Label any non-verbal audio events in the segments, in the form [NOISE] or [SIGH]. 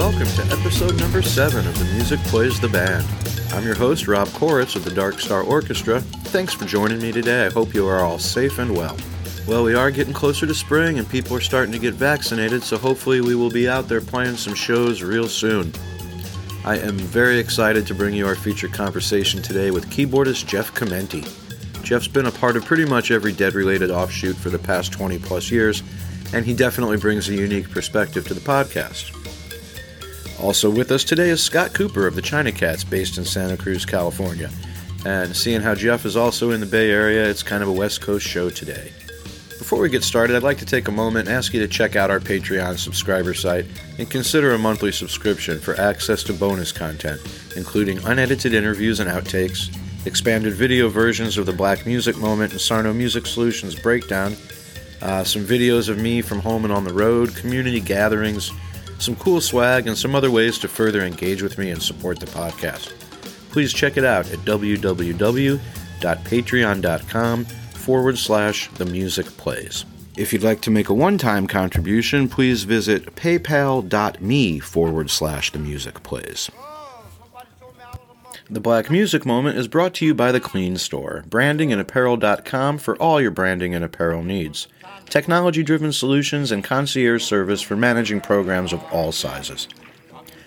Welcome to episode number 7 of The Music Plays the Band. I'm your host, Rob Koritz of the Dark Star Orchestra. Thanks for joining me today. I hope you are all safe and well. Well, we are getting closer to spring and people are starting to get vaccinated, so hopefully we will be out there playing some shows real soon. I am very excited to bring you our featured conversation today with keyboardist Jeff Chimenti. Jeff's been a part of pretty much every Dead related offshoot for the past 20 plus years, and he definitely brings a unique perspective to the podcast. Also with us today is Scott Cooper of the China Cats based in Santa Cruz, California. And seeing how Jeff is also in the Bay Area, it's kind of a West Coast show today. Before we get started, I'd like to take a moment and ask you to check out our Patreon subscriber site and consider a monthly subscription for access to bonus content, including unedited interviews and outtakes, expanded video versions of the Black Music Moment and Sarno Music Solutions breakdown, uh, some videos of me from home and on the road, community gatherings, some cool swag, and some other ways to further engage with me and support the podcast. Please check it out at www.patreon.com forward slash the music plays. If you'd like to make a one time contribution, please visit paypal.me forward slash the music plays. The Black Music Moment is brought to you by The Clean Store, branding and brandingandapparel.com for all your branding and apparel needs. Technology driven solutions and concierge service for managing programs of all sizes.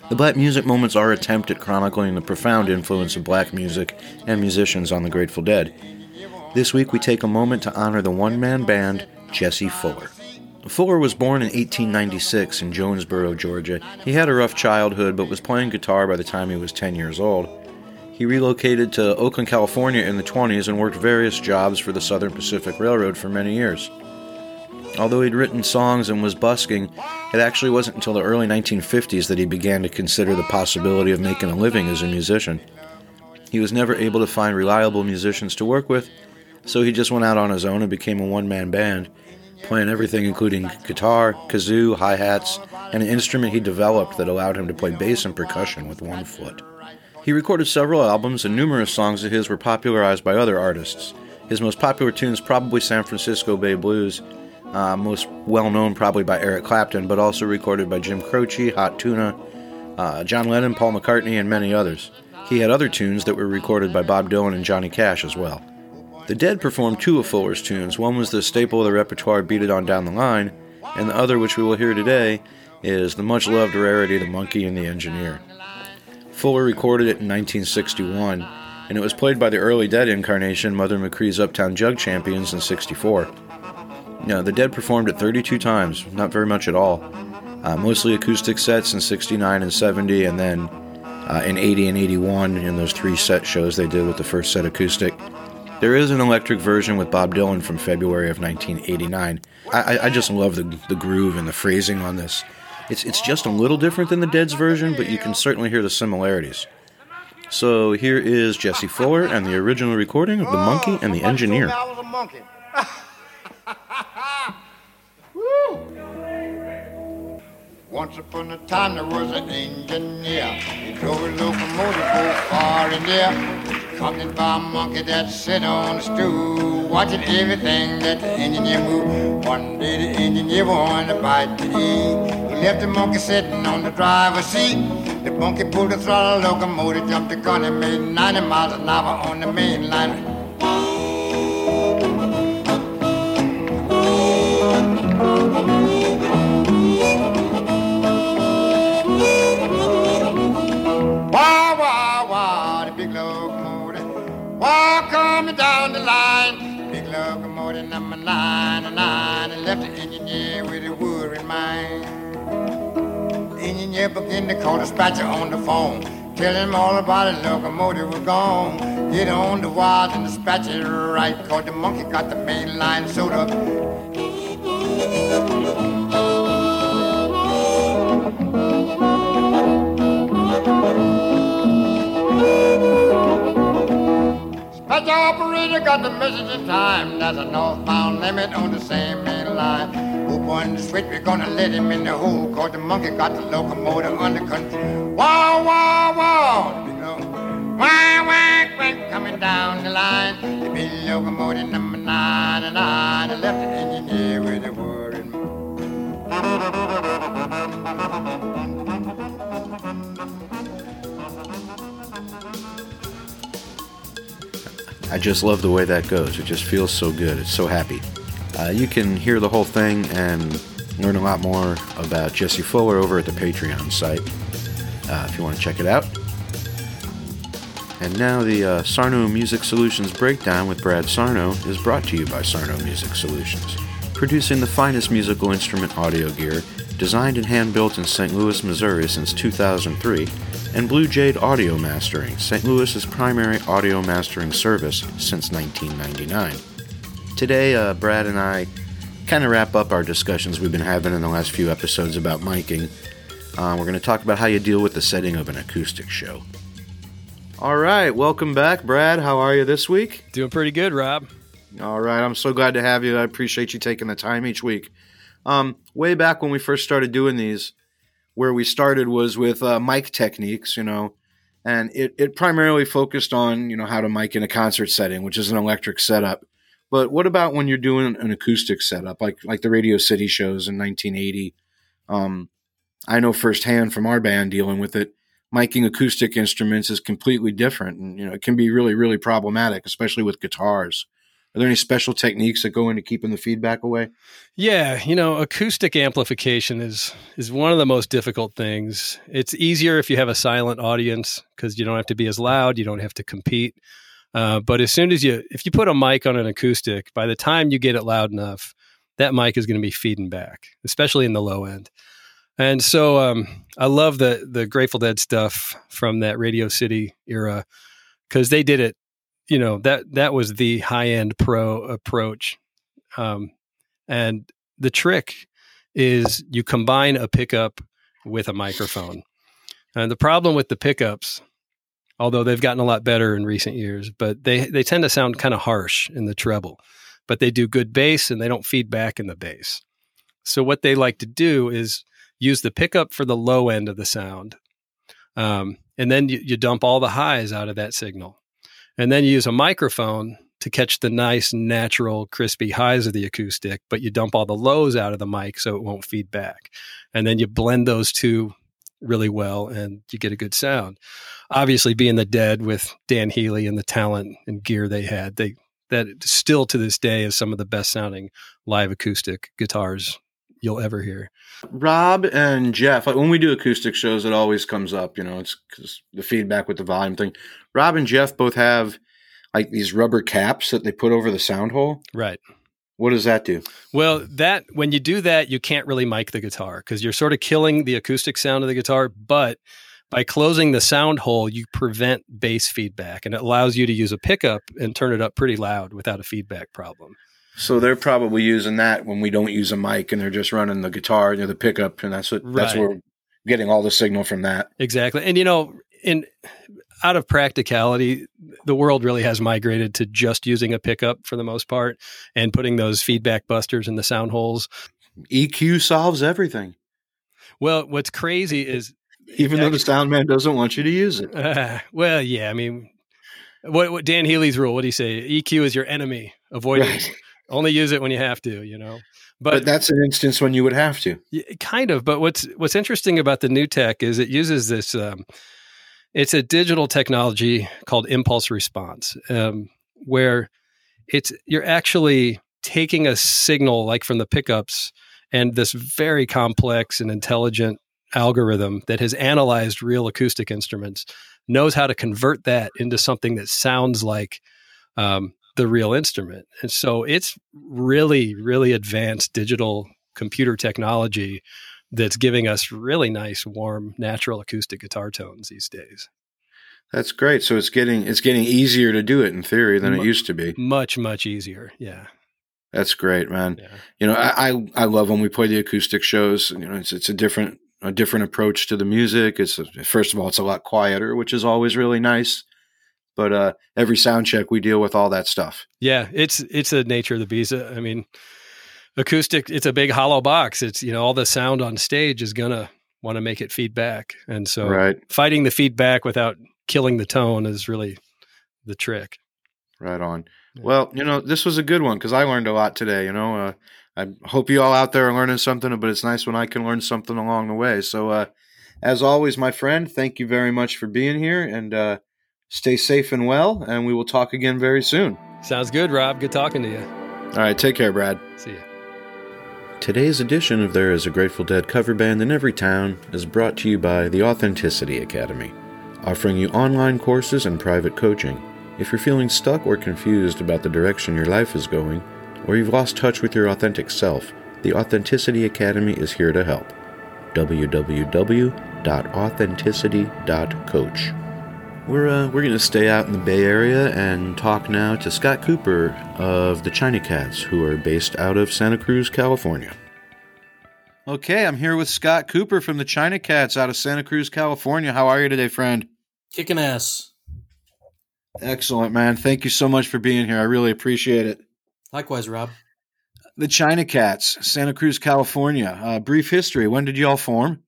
The Black Music Moments are attempt at chronicling the profound influence of black music and musicians on the Grateful Dead. This week we take a moment to honor the one man band Jesse Fuller. Fuller was born in 1896 in Jonesboro, Georgia. He had a rough childhood but was playing guitar by the time he was 10 years old. He relocated to Oakland, California in the 20s and worked various jobs for the Southern Pacific Railroad for many years. Although he'd written songs and was busking, it actually wasn't until the early 1950s that he began to consider the possibility of making a living as a musician. He was never able to find reliable musicians to work with, so he just went out on his own and became a one man band, playing everything including guitar, kazoo, hi hats, and an instrument he developed that allowed him to play bass and percussion with one foot. He recorded several albums, and numerous songs of his were popularized by other artists. His most popular tune is probably San Francisco Bay Blues, uh, most well known probably by Eric Clapton, but also recorded by Jim Croce, Hot Tuna, uh, John Lennon, Paul McCartney, and many others. He had other tunes that were recorded by Bob Dylan and Johnny Cash as well. The Dead performed two of Fuller's tunes. One was the staple of the repertoire, Beat It On Down the Line, and the other, which we will hear today, is the much loved rarity, The Monkey and the Engineer. Fuller recorded it in 1961, and it was played by the early Dead incarnation, Mother McCree's Uptown Jug Champions, in 64. Now, the Dead performed it 32 times, not very much at all. Uh, mostly acoustic sets in 69 and 70, and then uh, in 80 and 81 in those three set shows they did with the first set acoustic. There is an electric version with Bob Dylan from February of 1989. I, I just love the, the groove and the phrasing on this. It's, it's just a little different than the Dead's version, but you can certainly hear the similarities. So here is Jesse Fuller and the original recording of The Monkey and the Engineer. Once upon a time there was an engineer. He drove a locomotive both far and near. Accompanied by a monkey that sat on a stool, watching everything that the engineer moved. One day the engineer wanted to bite to eat. He left the monkey sitting on the driver's seat. The monkey pulled the throttle, locomotive jumped the gun and made 90 miles an hour on the main line. Wah, coming down the line. Big locomotive number nine and nine. And left the engineer with a worried mind. The engineer began to call the dispatcher on the phone. Tell him all about it, locomotive was gone. Get on the wire and the dispatcher right. Cause the monkey got the main line sewed up. Dispatch operator got the message in time. There's a northbound limit on the same main line. Open the switch, we're gonna let him in the hole. Cause the monkey got the locomotive under control. Wow, wow, wow. The lo- Wah, wah, coming down the line. The big locomotive number nine and nine. I left the engineer with a worried I just love the way that goes. It just feels so good. It's so happy. Uh, you can hear the whole thing and learn a lot more about Jesse Fuller over at the Patreon site uh, if you want to check it out. And now the uh, Sarno Music Solutions breakdown with Brad Sarno is brought to you by Sarno Music Solutions, producing the finest musical instrument audio gear, designed and hand built in St. Louis, Missouri since 2003, and Blue Jade Audio Mastering, St. Louis's primary audio mastering service since 1999. Today, uh, Brad and I kind of wrap up our discussions we've been having in the last few episodes about miking. Uh, we're going to talk about how you deal with the setting of an acoustic show. All right, welcome back, Brad. How are you this week? Doing pretty good, Rob. All right, I'm so glad to have you. I appreciate you taking the time each week. Um, way back when we first started doing these, where we started was with uh, mic techniques, you know, and it, it primarily focused on, you know, how to mic in a concert setting, which is an electric setup. But what about when you're doing an acoustic setup, like like the Radio City shows in 1980? Um, I know firsthand from our band dealing with it. Miking acoustic instruments is completely different, and you know it can be really really problematic, especially with guitars. Are there any special techniques that go into keeping the feedback away? Yeah, you know, acoustic amplification is is one of the most difficult things. It's easier if you have a silent audience because you don't have to be as loud, you don't have to compete. Uh, but as soon as you, if you put a mic on an acoustic, by the time you get it loud enough, that mic is going to be feeding back, especially in the low end. And so um, I love the the Grateful Dead stuff from that Radio City era because they did it. You know that that was the high end pro approach, um, and the trick is you combine a pickup with a microphone. And the problem with the pickups, although they've gotten a lot better in recent years, but they they tend to sound kind of harsh in the treble. But they do good bass and they don't feed back in the bass. So what they like to do is use the pickup for the low end of the sound. Um, and then you, you dump all the highs out of that signal. And then you use a microphone to catch the nice, natural, crispy highs of the acoustic, but you dump all the lows out of the mic so it won't feed back. And then you blend those two really well and you get a good sound. Obviously, being the dead with Dan Healy and the talent and gear they had, they that still to this day is some of the best sounding live acoustic guitars you'll ever hear. Rob and Jeff, like when we do acoustic shows, it always comes up. You know, it's because the feedback with the volume thing. Rob and Jeff both have like these rubber caps that they put over the sound hole. Right. What does that do? Well, that when you do that, you can't really mic the guitar because you're sort of killing the acoustic sound of the guitar. But by closing the sound hole, you prevent bass feedback, and it allows you to use a pickup and turn it up pretty loud without a feedback problem. So they're probably using that when we don't use a mic, and they're just running the guitar, you know, the pickup, and that's what that's where we're getting all the signal from that. Exactly. And you know, in out of practicality, the world really has migrated to just using a pickup for the most part and putting those feedback busters in the sound holes. EQ solves everything, Well, what's crazy is even though the sound man doesn't want you to use it. Uh, [LAUGHS] well, yeah, I mean what, what Dan Healy's rule, what do you say? EQ is your enemy. Avoid it. Only use it when you have to, you know. but, but, that's an instance when you would have to. Kind of. But what's what's interesting about the new tech is it uses this. Um, it's a digital technology called impulse response, um, where it's you're actually taking a signal like from the pickups and this very complex and intelligent algorithm that has analyzed real acoustic instruments knows how to convert that into something that sounds like um, the real instrument. And so it's really, really advanced digital computer technology that's giving us really nice, warm, natural acoustic guitar tones these days. That's great. So it's getting it's getting easier to do it in theory than Mu- it used to be. Much, much easier. Yeah. That's great, man. Yeah. You know, I, I I love when we play the acoustic shows. You know, it's it's a different a different approach to the music. It's a, first of all, it's a lot quieter, which is always really nice. But uh, every sound check, we deal with all that stuff. Yeah, it's it's the nature of the beast. I mean, acoustic. It's a big hollow box. It's you know all the sound on stage is gonna want to make it feedback, and so Right, fighting the feedback without killing the tone is really the trick. right on. Yeah. Well, you know, this was a good one because I learned a lot today. You know, uh, I hope you all out there are learning something, but it's nice when I can learn something along the way. So, uh, as always, my friend, thank you very much for being here, and uh, stay safe and well. And we will talk again very soon. Sounds good, Rob. Good talking to you. All right, take care, Brad. See you. Today's edition of There Is a Grateful Dead cover band in every town is brought to you by the Authenticity Academy, offering you online courses and private coaching. If you're feeling stuck or confused about the direction your life is going, or you've lost touch with your authentic self, the Authenticity Academy is here to help. www.authenticity.coach. We're uh, we're gonna stay out in the Bay Area and talk now to Scott Cooper of the China Cats, who are based out of Santa Cruz, California. Okay, I'm here with Scott Cooper from the China Cats out of Santa Cruz, California. How are you today, friend? Kicking ass. Excellent, man. Thank you so much for being here. I really appreciate it. Likewise, Rob. The China Cats, Santa Cruz, California. Uh, brief history. When did y'all form?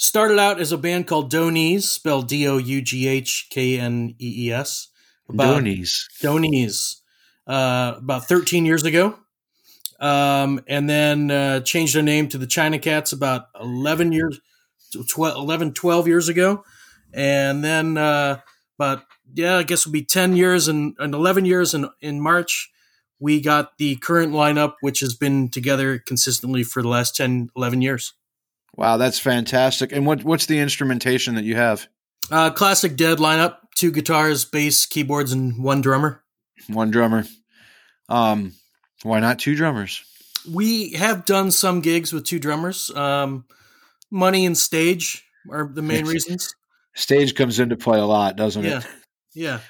Started out as a band called Donies, spelled D O U G H K N E E S. Donies. Donies. Uh, about 13 years ago. Um, and then uh, changed their name to the China Cats about 11 years, 12, 11, 12 years ago. And then uh, about, yeah, I guess it would be 10 years and, and 11 years in, in March. We got the current lineup, which has been together consistently for the last 10, 11 years. Wow, that's fantastic. And what what's the instrumentation that you have? Uh, classic Dead lineup: two guitars, bass, keyboards, and one drummer. One drummer. Um, why not two drummers? We have done some gigs with two drummers. Um, money and stage are the main reasons. Stage comes into play a lot, doesn't Yeah, it? yeah.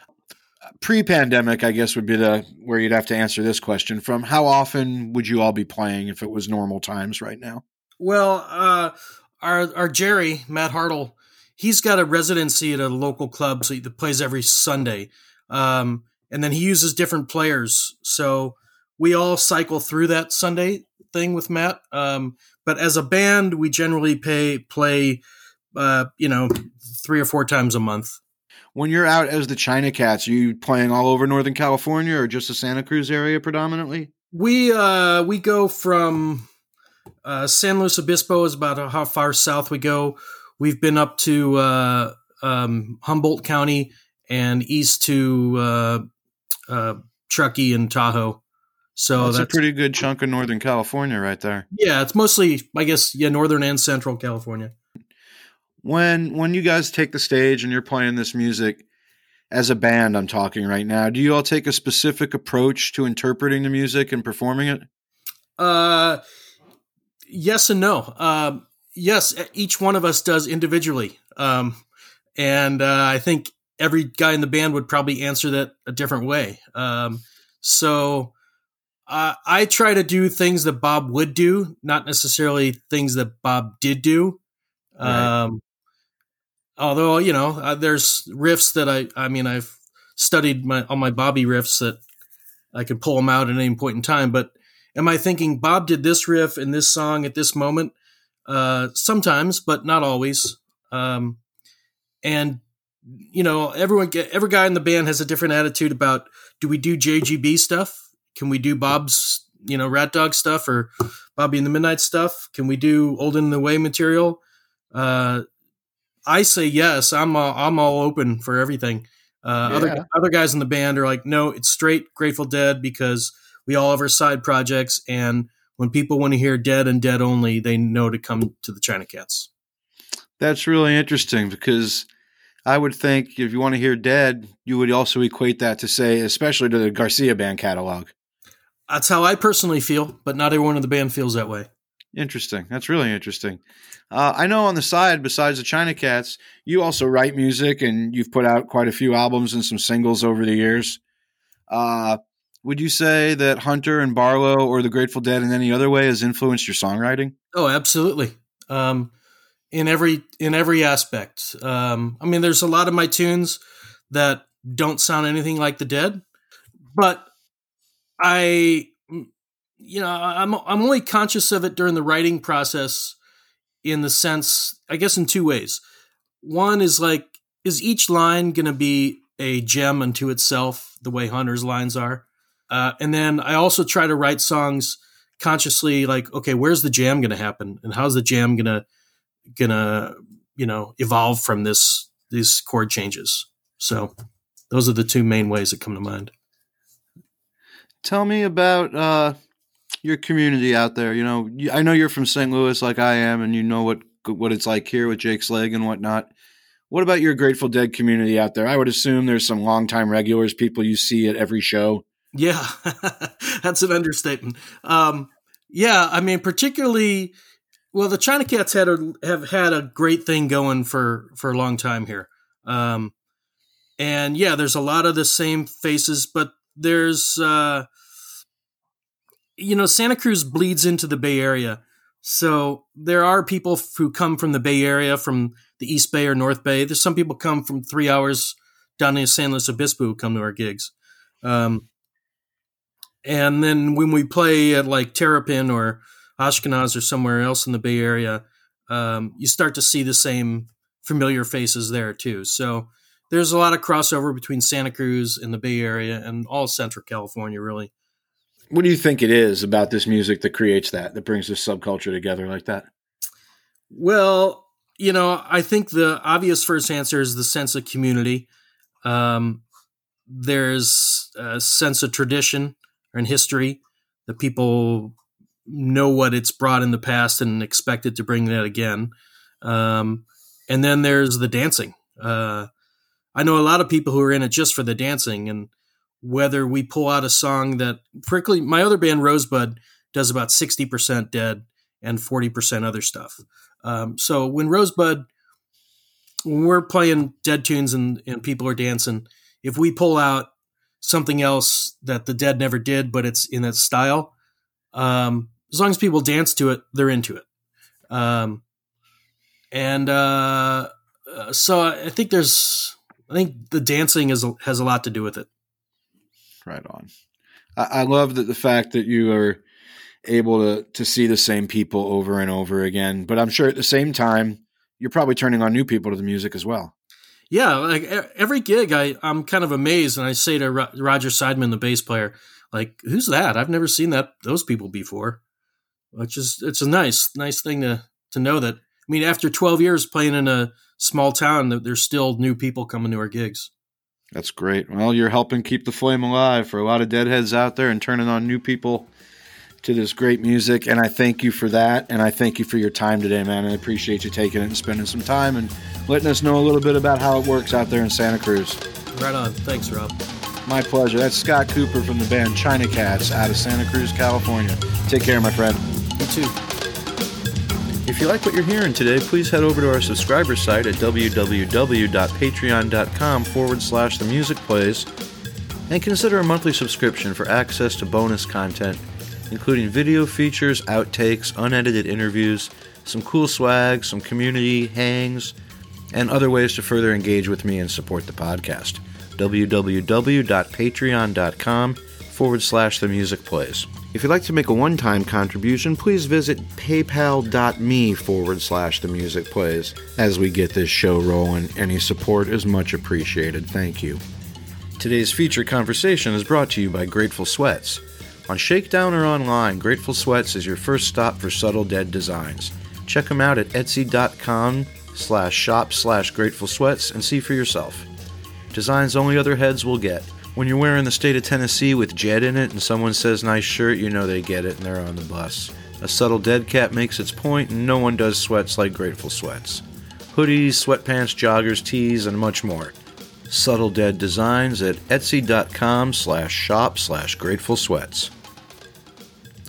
Pre-pandemic, I guess would be the where you'd have to answer this question from. How often would you all be playing if it was normal times right now? Well, uh, our our Jerry Matt Hartle, he's got a residency at a local club, so he plays every Sunday, um, and then he uses different players. So we all cycle through that Sunday thing with Matt. Um, but as a band, we generally pay play, uh, you know, three or four times a month. When you're out as the China Cats, are you playing all over Northern California or just the Santa Cruz area predominantly? We uh, we go from uh, San Luis Obispo is about how far south we go. We've been up to uh, um, Humboldt County and east to uh, uh, Truckee and Tahoe. So that's, that's, a pretty good chunk of Northern California right there. yeah, it's mostly I guess yeah, northern and central California. When when you guys take the stage and you're playing this music as a band, I'm talking right now. Do you all take a specific approach to interpreting the music and performing it? Uh, yes and no. Um, yes, each one of us does individually. Um, and uh, I think every guy in the band would probably answer that a different way. Um, so uh, I try to do things that Bob would do, not necessarily things that Bob did do. Right. Um, although you know, uh, there's riffs that I, I mean, I've studied my all my Bobby riffs that I can pull them out at any point in time. But am I thinking Bob did this riff in this song at this moment? Uh, sometimes, but not always. Um, and you know, everyone, every guy in the band has a different attitude about: do we do JGB stuff? Can we do Bob's you know, Rat Dog stuff or Bobby and the Midnight stuff? Can we do Old in the Way material? Uh, I say yes. I'm uh, I'm all open for everything. Uh, Yeah. Other other guys in the band are like, no, it's straight Grateful Dead because we all have our side projects, and when people want to hear Dead and Dead only, they know to come to the China Cats. That's really interesting because I would think if you want to hear Dead, you would also equate that to say, especially to the Garcia band catalog. That's how I personally feel, but not everyone in the band feels that way. Interesting. That's really interesting. Uh, I know on the side, besides the China Cats, you also write music and you've put out quite a few albums and some singles over the years. Uh, would you say that Hunter and Barlow or the Grateful Dead in any other way has influenced your songwriting? Oh, absolutely. Um, in every in every aspect. Um, I mean, there's a lot of my tunes that don't sound anything like the Dead, but I, you know, I'm I'm only conscious of it during the writing process, in the sense, I guess, in two ways. One is like, is each line going to be a gem unto itself, the way Hunter's lines are, uh, and then I also try to write songs consciously like okay where's the jam going to happen and how's the jam going to gonna you know evolve from this these chord changes so those are the two main ways that come to mind Tell me about uh, your community out there. You know, I know you're from St. Louis, like I am, and you know what what it's like here with Jake's leg and whatnot. What about your Grateful Dead community out there? I would assume there's some longtime regulars, people you see at every show. Yeah [LAUGHS] that's an understatement. Um yeah i mean particularly well the china cats had a, have had a great thing going for for a long time here. Um and yeah there's a lot of the same faces but there's uh you know santa cruz bleeds into the bay area. So there are people who come from the bay area from the east bay or north bay. There's some people come from three hours down in san luis obispo who come to our gigs. Um and then when we play at like Terrapin or Ashkenaz or somewhere else in the Bay Area, um, you start to see the same familiar faces there too. So there's a lot of crossover between Santa Cruz and the Bay Area and all Central California, really. What do you think it is about this music that creates that, that brings this subculture together like that? Well, you know, I think the obvious first answer is the sense of community. Um, there's a sense of tradition and history that people know what it's brought in the past and expect it to bring that again. Um, and then there's the dancing. Uh, I know a lot of people who are in it just for the dancing, and whether we pull out a song that, frankly, my other band Rosebud does about sixty percent dead and forty percent other stuff. Um, so when Rosebud, when we're playing dead tunes and, and people are dancing, if we pull out something else that the dead never did, but it's in that style, um, as long as people dance to it, they're into it. Um, and uh, uh, so I think there's, I think the dancing is has a lot to do with it. Right on. I, I love that the fact that you are able to to see the same people over and over again. But I'm sure at the same time, you're probably turning on new people to the music as well. Yeah, like every gig, I I'm kind of amazed, and I say to Ro- Roger Seidman, the bass player, like, "Who's that? I've never seen that those people before." Which is it's a nice nice thing to to know that. I mean, after 12 years playing in a small town, that there's still new people coming to our gigs. That's great. Well, you're helping keep the flame alive for a lot of deadheads out there and turning on new people to this great music. And I thank you for that. And I thank you for your time today, man. I appreciate you taking it and spending some time and letting us know a little bit about how it works out there in Santa Cruz. Right on. Thanks, Rob. My pleasure. That's Scott Cooper from the band China Cats out of Santa Cruz, California. Take care, my friend. You too. If you like what you're hearing today, please head over to our subscriber site at www.patreon.com forward slash the music plays and consider a monthly subscription for access to bonus content, including video features, outtakes, unedited interviews, some cool swag, some community hangs, and other ways to further engage with me and support the podcast. www.patreon.com forward slash the music plays. If you'd like to make a one time contribution, please visit paypal.me forward slash the music plays. As we get this show rolling, any support is much appreciated. Thank you. Today's feature conversation is brought to you by Grateful Sweats. On Shakedown or online, Grateful Sweats is your first stop for subtle dead designs. Check them out at etsy.com slash shop slash grateful sweats and see for yourself. Designs only other heads will get. When you're wearing the state of Tennessee with Jed in it and someone says nice shirt, you know they get it and they're on the bus. A subtle dead cat makes its point, and no one does sweats like Grateful Sweats. Hoodies, sweatpants, joggers, tees, and much more. Subtle Dead Designs at etsy.com slash shop slash grateful sweats.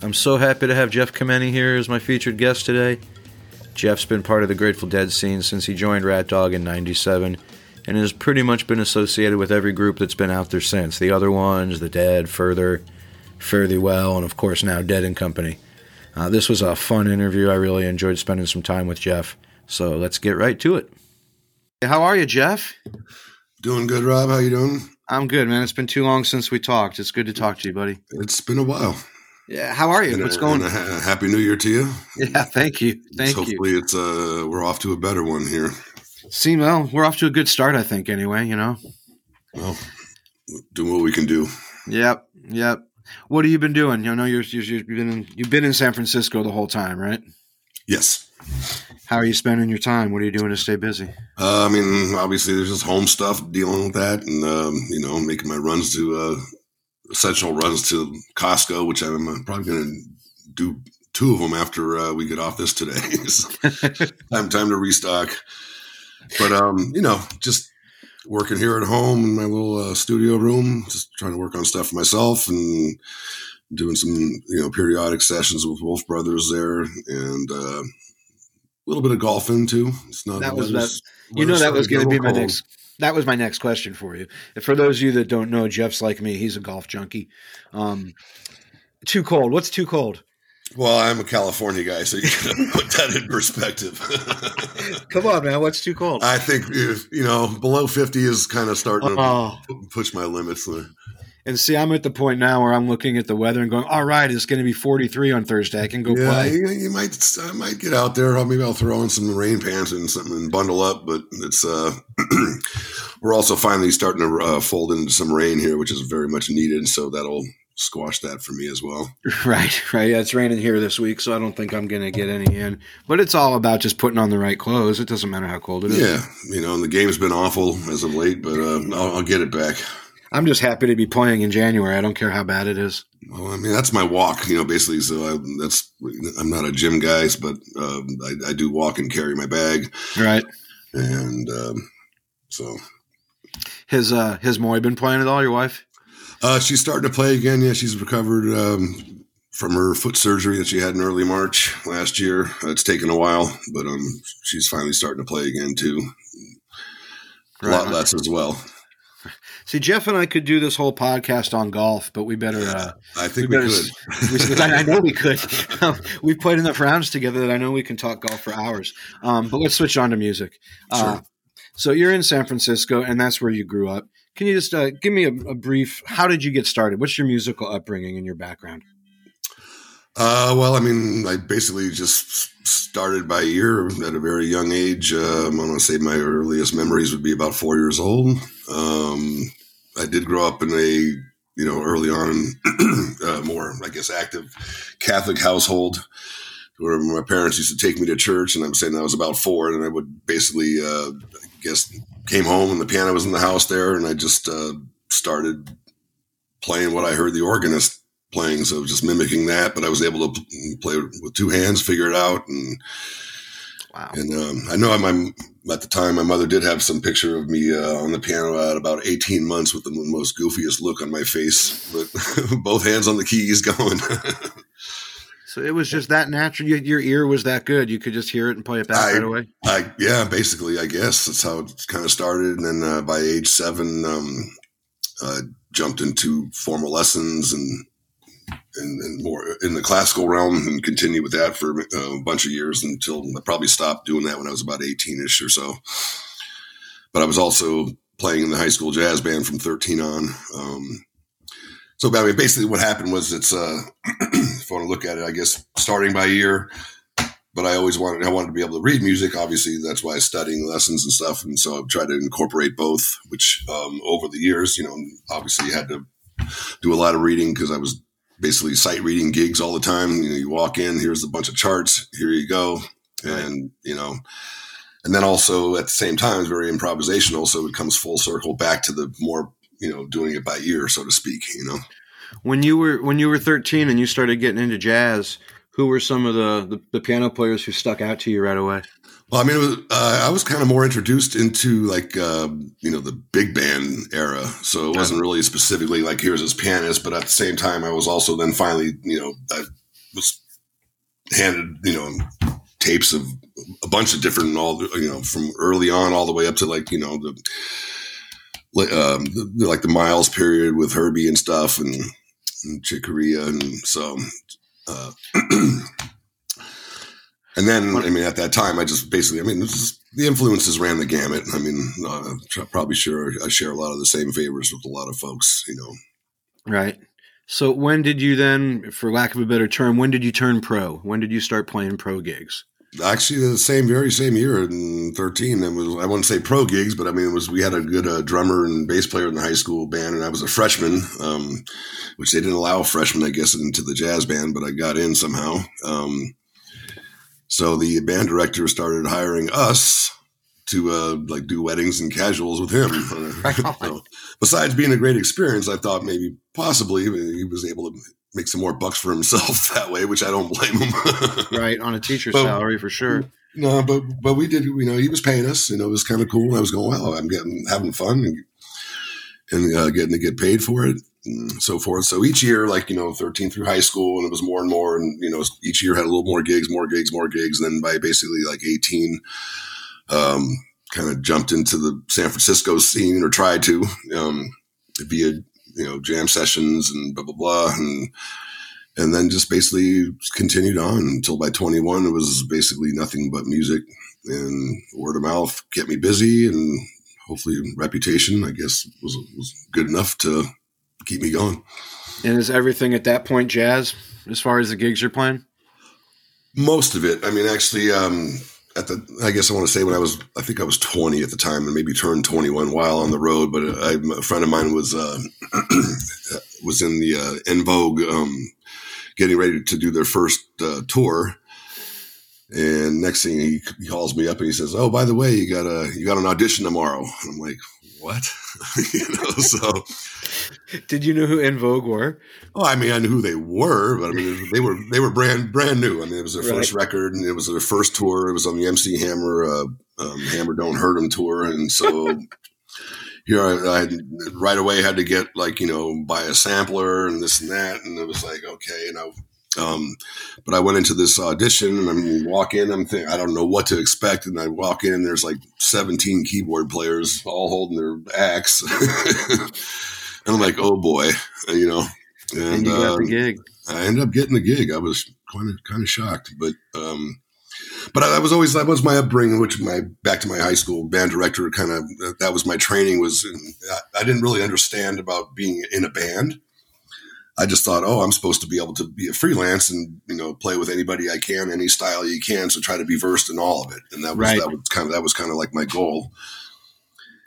I'm so happy to have Jeff Chimenti here as my featured guest today. Jeff's been part of the Grateful Dead scene since he joined Rat Dog in 97 and has pretty much been associated with every group that's been out there since. The other ones, The Dead, Further, Fare Thee Well, and of course now Dead and Company. Uh, this was a fun interview. I really enjoyed spending some time with Jeff. So let's get right to it. How are you, Jeff? Doing good, Rob. How you doing? I'm good, man. It's been too long since we talked. It's good to talk to you, buddy. It's been a while. Yeah, how are you? And What's a, going ha- happy New Year to you. [LAUGHS] Yeah, thank you. Thank you. Hopefully, it's uh, we're off to a better one here. See, well, we're off to a good start, I think. Anyway, you know. Well, doing what we can do. Yep, yep. What have you been doing? You know, you're, you're you've been in, you've been in San Francisco the whole time, right? Yes. How are you spending your time? What are you doing to stay busy? Uh, I mean, obviously, there's just home stuff dealing with that, and um, you know, making my runs to uh, essential runs to Costco, which I'm uh, probably going to do two of them after uh, we get off this today. [LAUGHS] So, [LAUGHS] time time to restock. But um, you know, just working here at home in my little uh, studio room, just trying to work on stuff for myself and doing some you know periodic sessions with Wolf Brothers there, and uh, a little bit of golfing too. It's not That was weather's- You know that was going to be a my next. That was my next question for you. For those of you that don't know, Jeff's like me. He's a golf junkie. Um, too cold. What's too cold? Well, I'm a California guy, so you [LAUGHS] gotta put that in perspective. [LAUGHS] Come on, man. What's too cold? I think you know below 50 is kind of starting Oh. to push my limits. there. And see, I'm at the point now where I'm looking at the weather and going, "All right, it's going to be 43 on Thursday. I can go Yeah, play." you, you might I might get out there. I'll, maybe I'll throw in some rain pants and something and bundle up. But it's uh, [CLEARS THROAT] we're also finally starting to uh, fold into some rain here, which is very much needed. So that'll squash that for me as well. [LAUGHS] Right, right. Yeah, it's raining here this week, so I don't think I'm going to get any in. But it's all about just putting on the right clothes. It doesn't matter how cold it is. Yeah, you know, and the game's been awful as of late, but uh, I'll, I'll get it back. I'm just happy to be playing in January. I don't care how bad it is. Well, I mean, that's my walk, you know, basically. So I, that's, I'm not a gym guy, but um, I, I do walk and carry my bag. Right. And um, so Has uh has Moy been playing at all? Your wife? uh, she's starting to play again. Yeah, she's recovered um, from her foot surgery that she had in early March last year. It's taken a while, but um, she's finally starting to play again, too. A lot less as well. See, Jeff and I could do this whole podcast on golf, but we better. Uh, I think we, better could. we- I know we could. Um, we've played enough rounds together that I know we can talk golf for hours. Um, but let's switch on to music. Uh, Sure. so you're in San Francisco, and that's where you grew up. Can you just uh, give me a, a brief? How did you get started? What's your musical upbringing and your background? Uh, well, I mean, I basically just started by ear at a very young age. Um, I want to say my earliest memories would be about four years old. Um, I did grow up in a, you know, early on, [CLEARS THROAT] uh, more, I guess, active Catholic household where my parents used to take me to church. And I'm saying I was about four, and I would basically, uh, I guess, came home and the piano was in the house there, and I just uh, started playing what I heard the organist playing, so just mimicking that. But I was able to play with two hands, figure it out, and Wow. and um, I know I my at the time my mother did have some picture of me uh, on the piano at about 18 months with the most goofiest look on my face, but [LAUGHS] both hands on the keys going. So it was just that natural. Your, your ear was that good. You could just hear it and play it back I- right away. I yeah, basically, I guess that's how it kind of started. And then uh, by age seven, um, uh, jumped into formal lessons and, and and more in the classical realm, and continued with that for uh, a bunch of years until I probably stopped doing that when I was about eighteen ish or so. But I was also playing in the high school jazz band from thirteen on. Um, so I mean, basically, what happened was it's uh, [CLEARS THROAT] if I want to look at it, I guess starting by year, but I always wanted I wanted to be able to read music. Obviously, that's why I was studying lessons and stuff, and so I've tried to incorporate both. Which um, over the years, you know, obviously had to do a lot of reading because I was basically sight reading gigs all the time. You know, you walk in, here's a bunch of charts, here you go, and you know, and then also at the same time, it's very improvisational, so it comes full circle back to the more you know doing it by ear, so to speak. You know, when you were when you were 13 and you started getting into jazz, who were some of the the, the piano players who stuck out to you right away? Well, I mean, was, uh, I was kind of more introduced into like uh, you know the big band era, so it wasn't really specifically like here's this pianist, but at the same time, I was also then finally you know I was handed you know tapes of a bunch of different all the, you know from early on all the way up to like you know the um, the, like the Miles period with Herbie and stuff and, and Chick Corea and so. Uh, [CLEARS THROAT] And then, I mean, at that time, I just basically, I mean, the influences ran the gamut. I mean, uh, probably sure I share a lot of the same favors with a lot of folks, you know. Right. So when did you then, for lack of a better term, when did you turn pro? When did you start playing pro gigs? Actually, the same, very same year in thirteen. It was I wouldn't say pro gigs, but I mean, it was we had a good uh, drummer and bass player in the high school band, and I was a freshman, um, which they didn't allow freshmen, I guess, into the jazz band, but I got in somehow. Um, so the band director started hiring us to uh, like do weddings and casuals with him. [LAUGHS] so, besides being a great experience, I thought maybe possibly he was able to make some more bucks for himself [LAUGHS] that way, which I don't blame him. [LAUGHS] right on a teacher's but, salary for sure. No, but but we did. You know, he was paying us. You know, it was kind of cool. I was going, well, I'm getting having fun and, and uh, getting to get paid for it so forth. So each year, like, you know, 13 through high school, and it was more and more. And, you know, each year had a little more gigs, more gigs, more gigs. And then by basically like 18, um, kind of jumped into the San Francisco scene or tried to, um, via, you know, jam sessions and blah, blah, blah. And, and then just basically continued on until by 21, it was basically nothing but music and word of mouth kept me busy and hopefully reputation, I guess, was, was good enough to keep me going. And is everything at that point jazz as far as the gigs you're playing? Most of it. I mean, actually, um, at the, I guess I want to say when I was, I think I was 20 at the time and maybe turned 21 while on the road. But I, a friend of mine was, uh, [CLEARS THROAT] was in the, uh, En Vogue, um, getting ready to do their first, uh, tour. And next thing he, he calls me up and he says, "Oh, by the way, you got a you got an audition tomorrow." And I'm like, "What?" [LAUGHS] you know, so did you know who En Vogue were? Oh, I mean, I knew who they were, but I mean, they were they were brand brand new. I mean, it was their right. first record, and it was their first tour. It was on the MC Hammer uh, um, Hammer Don't Hurt 'Em tour, and so [LAUGHS] here I, I, right away had to get like you know buy a sampler and this and that, and it was like okay, you know. Um, but I went into this audition and I'm walk in, I'm thinking, I don't know what to expect. And I walk in and there's like 17 keyboard players all holding their axe. [LAUGHS] And I'm like, oh boy, you know. And, and you got um, the gig. I ended up getting the gig. I was kind of kind of shocked, but um, but I, I, was always that was my upbringing, which my back to my high school band director kind of that was my training was. I, I didn't really understand about being in a band. I just thought, oh, I'm supposed to be able to be a freelance and you know play with anybody I can, any style you can. So try to be versed in all of it, and that was right. that was kind of that was kind of like my goal.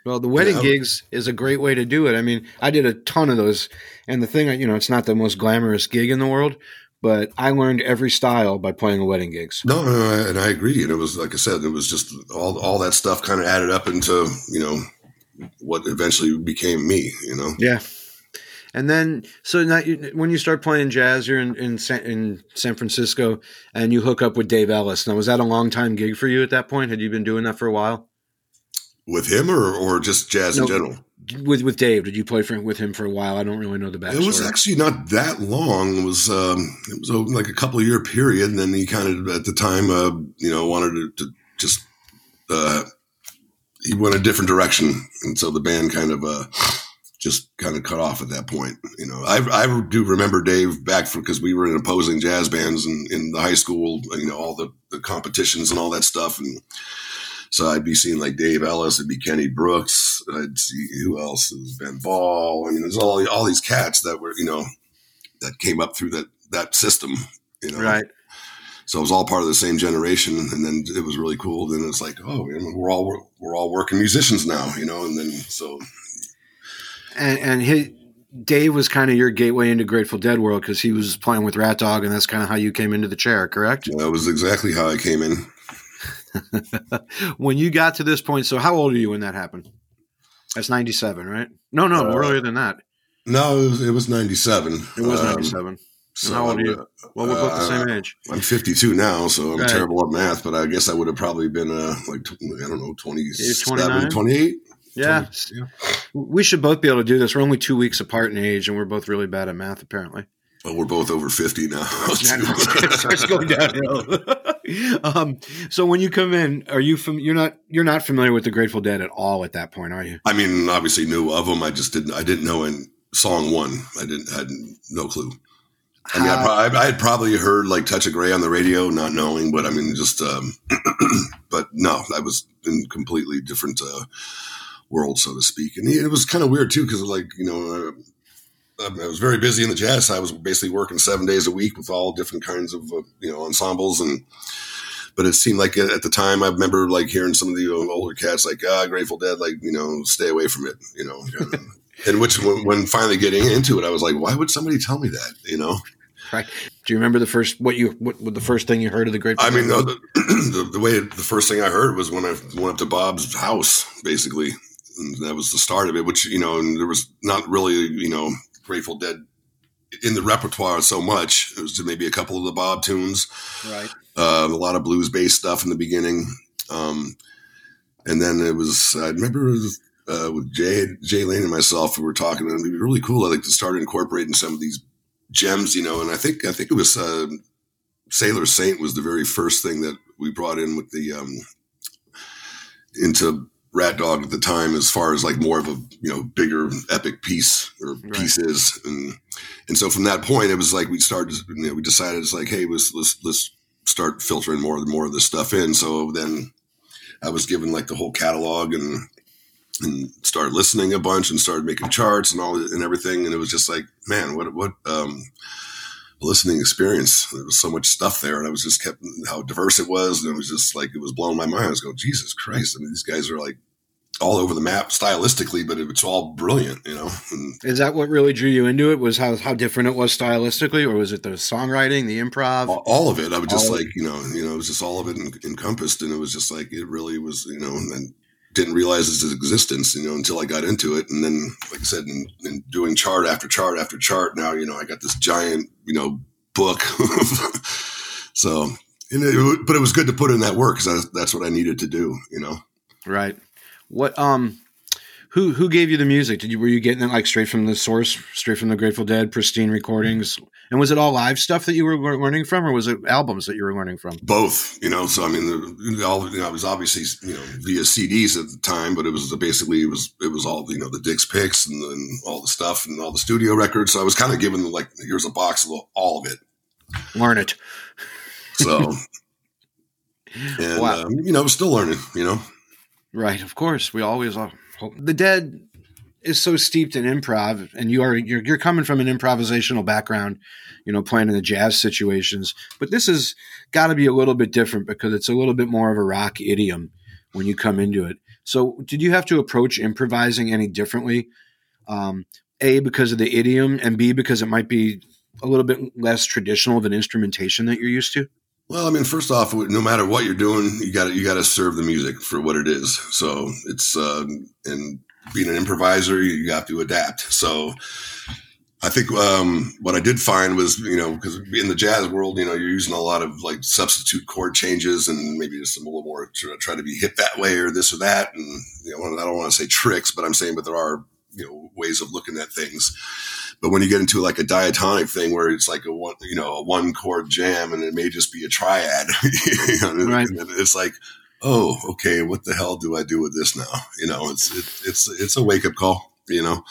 Well, the wedding yeah. gigs is a great way to do it. I mean, I did a ton of those, and the thing, you know, it's not the most glamorous gig in the world, but I learned every style by playing the wedding gigs. No, no, no, and I agree. And it was like I said, it was just all all that stuff kind of added up into you know what eventually became me. You know. Yeah. And then, so now you, when you start playing jazz, you're in, in San, in San Francisco, and you hook up with Dave Ellis. Now, was that a long time gig for you at that point? Had you been doing that for a while? with him or or just jazz no, in general? With with Dave, did you play for, with him for a while? I don't really know the backstory. It was actually not that long. It was um, it was like a couple year period, and then he kind of at the time, uh, you know, wanted to, to just uh, he went a different direction, and so the band kind of uh, just kind of cut off at that point. You know, I, I do remember Dave back because we were in opposing jazz bands in, in the high school. You know, all the, the competitions and all that stuff, and so I'd be seeing like Dave Ellis, it'd be Kenny Brooks, I'd see who else is Ben Ball. I mean, there's all all these cats that were you know that came up through that that system, you know. Right. So it was all part of the same generation, and then it was really cool. Then it's like, oh, we're all we're all working musicians now, you know. And then so, and and his Dave was kind of your gateway into Grateful Dead world because he was playing with Rat Dog, and that's kind of how you came into the chair, correct? That was exactly how I came in. [LAUGHS] when you got to this point, so how old are you when that happened? That's 97, right? No, no, Uh, earlier than that. No, it was, it was 97. It was Um, 97. so how old are you? Well, we're both the same uh, age. I'm 52 now, so I'm Right. terrible at math, but I guess I would have probably been, uh, like, I don't know, 27, 28? Yeah. yeah. We should both be able to do this. We're only two weeks apart in age, and we're both really bad at math, apparently. Well, we're both over 50 now. [LAUGHS] [LAUGHS] starts going downhill. [LAUGHS] um, so when you come in, are you fam- you're not you're not familiar with the Grateful Dead at all at that point, are you? I mean, obviously knew of them. I just didn't, I didn't know in song one. I didn't, had no clue. I mean, I, pro- I had probably heard like Touch of Grey on the radio, not knowing, but I mean, just, um, [CLEARS THROAT] but no, I was in completely different, uh, world, so to speak. And it was kind of weird too, because like, you know, uh, I was very busy in the jazz. I was basically working seven days a week with all different kinds of, uh, you know, ensembles and, but it seemed like at the time I remember like hearing some of the older cats like, ah, Grateful Dead, like, you know, stay away from it, you know. [LAUGHS] and which, when, when finally getting into it, I was like, why would somebody tell me that, you know? Right. Do you remember the first what you what, what the first thing you heard of the Grateful I mean, Dead? the, [CLEARS THROAT] the, the way the first thing I heard was when I went up to Bob's house, basically, and that was the start of it. Which you know, and there was not really you know Grateful Dead in the repertoire so much. It was maybe a couple of the Bob tunes, right. uh, a lot of blues based stuff in the beginning, um, and then it was. I remember. It was, uh, with Jay, Jay Lane and myself, we were talking, and it'd be really cool. I like to start incorporating some of these gems, you know. And I think I think it was uh, Sailor Saint was the very first thing that we brought in with the um, into Rat Dog at the time, as far as like more of a you know bigger epic piece or Right. pieces, and and so from that point, it was like we started. You know, we decided it's like, hey, let's let's let's start filtering more and more of this stuff in. So then I was given like the whole catalog and and started listening a bunch and started making charts and all and everything. And it was just like, man, what what um, listening experience. There was so much stuff there, and I was just kept how diverse it was, and it was just like it was blowing my mind. I was going, Jesus Christ! I mean, these guys are like all over the map stylistically, but it's all brilliant, you know. And Is that what really drew you into it? Was how how different it was stylistically, or was it the songwriting, the improv? all- of it, I was just All like, you know, you know, it was just all of it en- encompassed, and it was just like it really was, you know, and then didn't realize its existence, you know, until I got into it, and then, like I said, in, in doing chart after chart after chart, now you know, I got this giant, you know, book. [LAUGHS] so, it, but it was good to put in that work because that's what I needed to do, you know. Right. What um who who gave you the music? Did you were you getting it like straight from the source, straight from the Grateful Dead, pristine recordings? And was it all live stuff that you were learning from, or was it albums that you were learning from? both, you know. So I mean, the, all you know, it was obviously you know via CDs at the time, but it was basically it was it was all you know the Dick's picks and, and all the stuff and all the studio records. So I was kind of given like here's a box of all of it. Learn it. So [LAUGHS] and Wow. um, you know, still learning. You know, Right, of course. We always are. The Dead is so steeped in improv, and you are you're, you're coming from an improvisational background, you know, playing in the jazz situations. But this has got to be a little bit different because it's a little bit more of a rock idiom when you come into it. So, did you have to approach improvising any differently? Um, a because of the idiom, and B because it might be a little bit less traditional of an instrumentation that you're used to. Well, I mean, first off, no matter what you're doing, you got you got to serve the music for what it is. So it's uh, and being an improviser, you have to adapt. So I think um, what I did find was, you know, because in the jazz world, you know, you're using a lot of like substitute chord changes and maybe just a little more to try to be hit that way or this or that. And you know, I don't want to say tricks, but I'm saying, but there are you know ways of looking at things. But when you get into like a diatonic thing where it's like a one, you know, a one chord jam and it may just be a triad, [LAUGHS] you know, Right. and it's like, oh, okay, what the hell do I do with this now? You know, it's it, it's it's a wake up call, you know.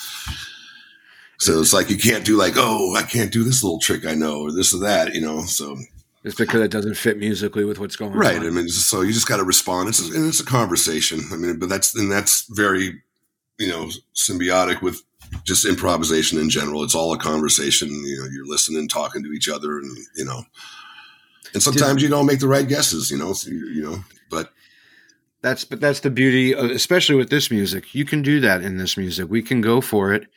So it's like you can't do like, oh, I can't do this little trick I know or this or that, you know. So It's because it doesn't fit musically with what's going right, on. Right. I mean, so you just got to respond. It's and it's a conversation. I mean, but that's and that's very, you know, symbiotic with just improvisation in general. It's all a conversation. You know, you're listening, talking to each other, and you know, and sometimes you don't make the right guesses. You know, so you, you know, but That's but that's the beauty, of, especially with this music. You can do that in this music. We can go for it.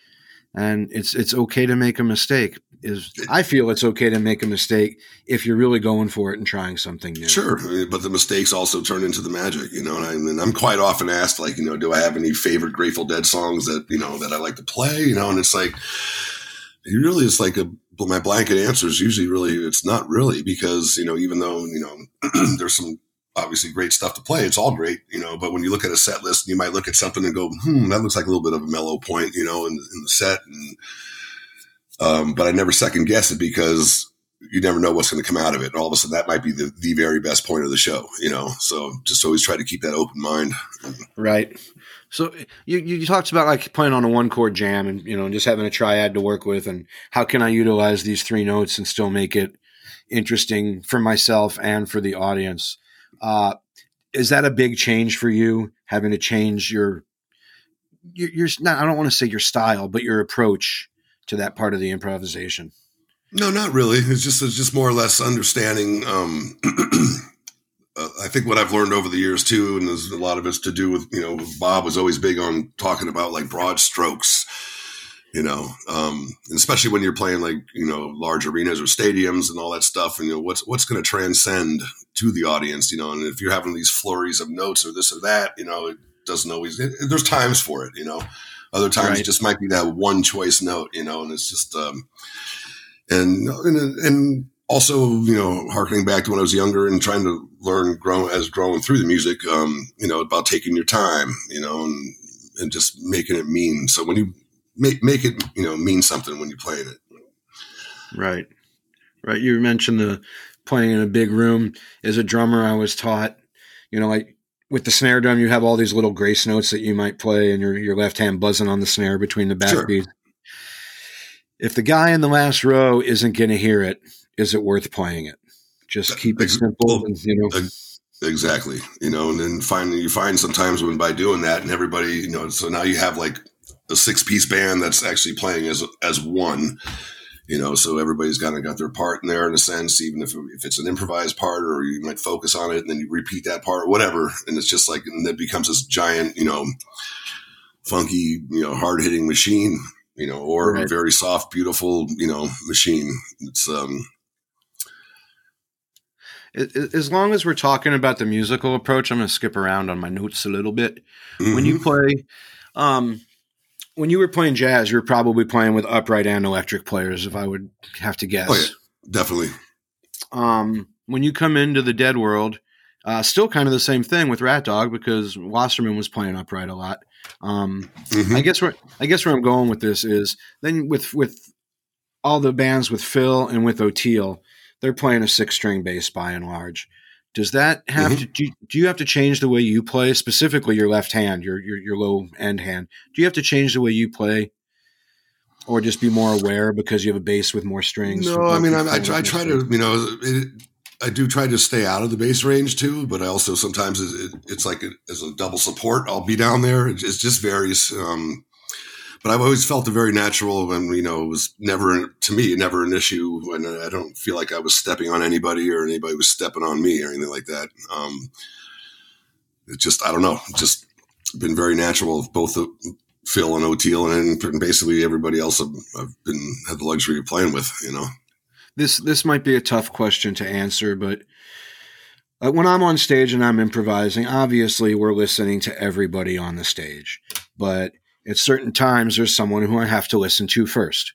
and it's it's okay to make a mistake. Is I feel it's okay to make a mistake if you're really going for it and trying something new. Sure, but the mistakes also turn into the magic, you know. And, I, and I'm quite often asked, like, you know, do I have any favorite Grateful Dead songs that you know that I like to play, you know? And it's like, it really is like a my blanket answer is usually really it's not really because you know even though you know [CLEARS THROAT] there's some obviously great stuff to play. It's all great, you know, but when you look at a set list, you might look at something and go, hmm, that looks like a little bit of a mellow point, you know, in, in the set. And, um, but I never second guess it because you never know what's going to come out of it. And all of a sudden that might be the, the very best point of the show, you know? So just always try to keep that open mind. Right. So you, you talked about like playing on a one chord jam and, you know, just having a triad to work with and how can I utilize these three notes and still make it interesting for myself and for the audience? Uh, is that a big change for you having to change your, your, your not, I don't want to say your style, but your approach to that part of the improvisation? No, not really. It's just, it's just more or less understanding, um, [CLEARS THROAT] uh, I think what I've learned over the years too, and there's a lot of it's to do with, you know, Bob was always big on talking about like broad strokes you know, um, especially when you're playing like you know large arenas or stadiums and all that stuff. And you know what's what's going to transcend to the audience, you know. And if you're having these flurries of notes or this or that, you know, it doesn't always. It, there's times for it, you know. Other times right. it just might be that one choice note, you know, and it's just um, and and and also you know harkening back to when I was younger and trying to learn grow as growing through the music, um, you know, about taking your time, you know, and and just making it mean. So when you make make it you know mean something when you're playing it. Right, right. You mentioned the playing in a big room. As a drummer, I was taught, you know, like with the snare drum, you have all these little grace notes that you might play, and your your left hand buzzing on the snare between the backbeats. Sure. If the guy in the last row isn't going to hear it, is it worth playing it? Just keep it simple, and, you know. Exactly, you know, and then finally you find sometimes when by doing that, and everybody, you know, so now you have like a six piece band that's actually playing as as one you know so everybody's kind of got their part in there in a sense even if, if it's an improvised part or you might focus on it and then you repeat that part or whatever and it's just like and it becomes this giant you know funky you know hard hitting machine you know or right. a very soft beautiful you know machine it's um as long as we're talking about the musical approach i'm going to skip around on my notes a little bit mm-hmm. when you play um when you were playing jazz, you were probably playing with upright and electric players, if I would have to guess. Oh, yeah, definitely. Um, when you come into the Dead World, uh, still kind of the same thing with Rat Dog because Wasserman was playing upright a lot. Um, mm-hmm. I guess where I guess where I'm going with this is then with with all the bands with Phil and with Oteil, they're playing a six string bass by and large. Does that have mm-hmm. to do, do you have to change the way you play specifically your left hand, your, your your low end hand? Do you have to change the way you play or just be more aware because you have a bass with more strings? No, I mean, I, I, I try to, you know, it, I do try to stay out of the bass range too, but I also sometimes it, it's like as a double support, I'll be down there. It, it just varies. Um, but I've always felt very natural and, you know, it was never, to me, never an issue. And I don't feel like I was stepping on anybody or anybody was stepping on me or anything like that. Um, it just, I don't know, just been very natural. Of both Phil and Oteil and basically everybody else I've, I've been, had the luxury of playing with, you know. This, this might be a tough question to answer, but uh, when I'm on stage and I'm improvising, obviously we're listening to everybody on the stage, but at certain times there's someone who I have to listen to first.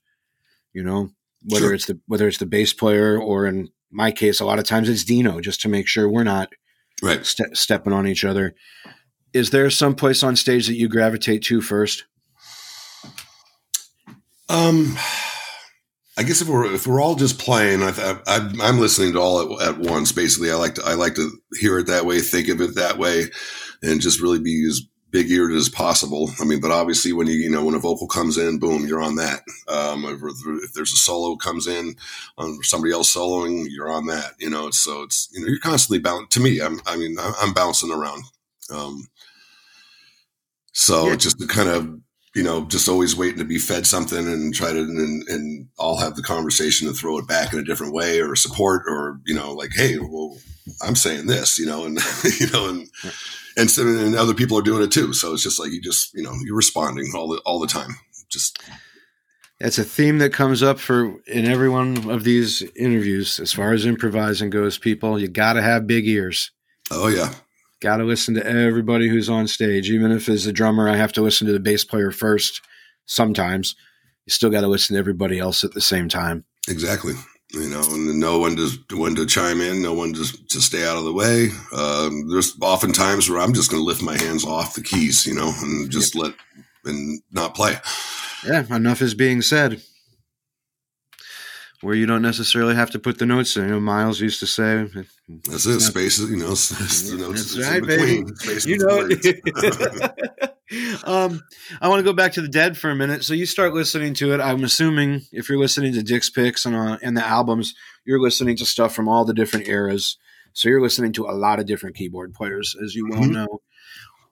You know, whether sure. it's the whether it's the bass player or in my case, a lot of times it's Dino, just to make sure we're not right ste- stepping on each other. Is there some place on stage that you gravitate to first? Um, I guess if we're if we're all just playing, I, am listening to all at, at, once. Basically, I like to I like to hear it that way, think of it that way, and just really be as big eared as possible. I mean, but obviously when you, you know, when a vocal comes in, boom, you're on that. Um, if, if, there's a solo comes in um, somebody else soloing, you're on that, you know, so it's, you know, you're constantly bound to me. I'm, I mean, I'm bouncing around. Um, so yeah. just kind of, you know, just always waiting to be fed something and try to, and, and I'll have the conversation and throw it back in a different way or support or, you know, like, Hey, well, I'm saying this, you know, and, [LAUGHS] you know, and, and so, and other people are doing it too. So it's just like you just you know you're responding all the all the time. Just That's a theme that comes up for in every one of these interviews. As far as improvising goes, people, you got to have big ears. Oh yeah, got to listen to everybody who's on stage. Even if as a drummer, I have to listen to the bass player first. Sometimes you still got to listen to everybody else at the same time. Exactly. You know, and know when to when to chime in, no one to to stay out of the way. Um, there's often times where I'm just going to lift my hands off the keys, you know, and just yep. let and not play. Yeah, enough is being said where you don't necessarily have to put the notes in. You know, Miles used to say, "That's it, spaces." You know, the notes. Right, [LAUGHS] baby. You know. [LAUGHS] um, I want to go back to the Dead for a minute. So you start listening to it. I'm assuming if you're listening to Dick's Picks and uh, and the albums, you're listening to stuff from all the different eras. So you're listening to a lot of different keyboard players, as you well mm-hmm. know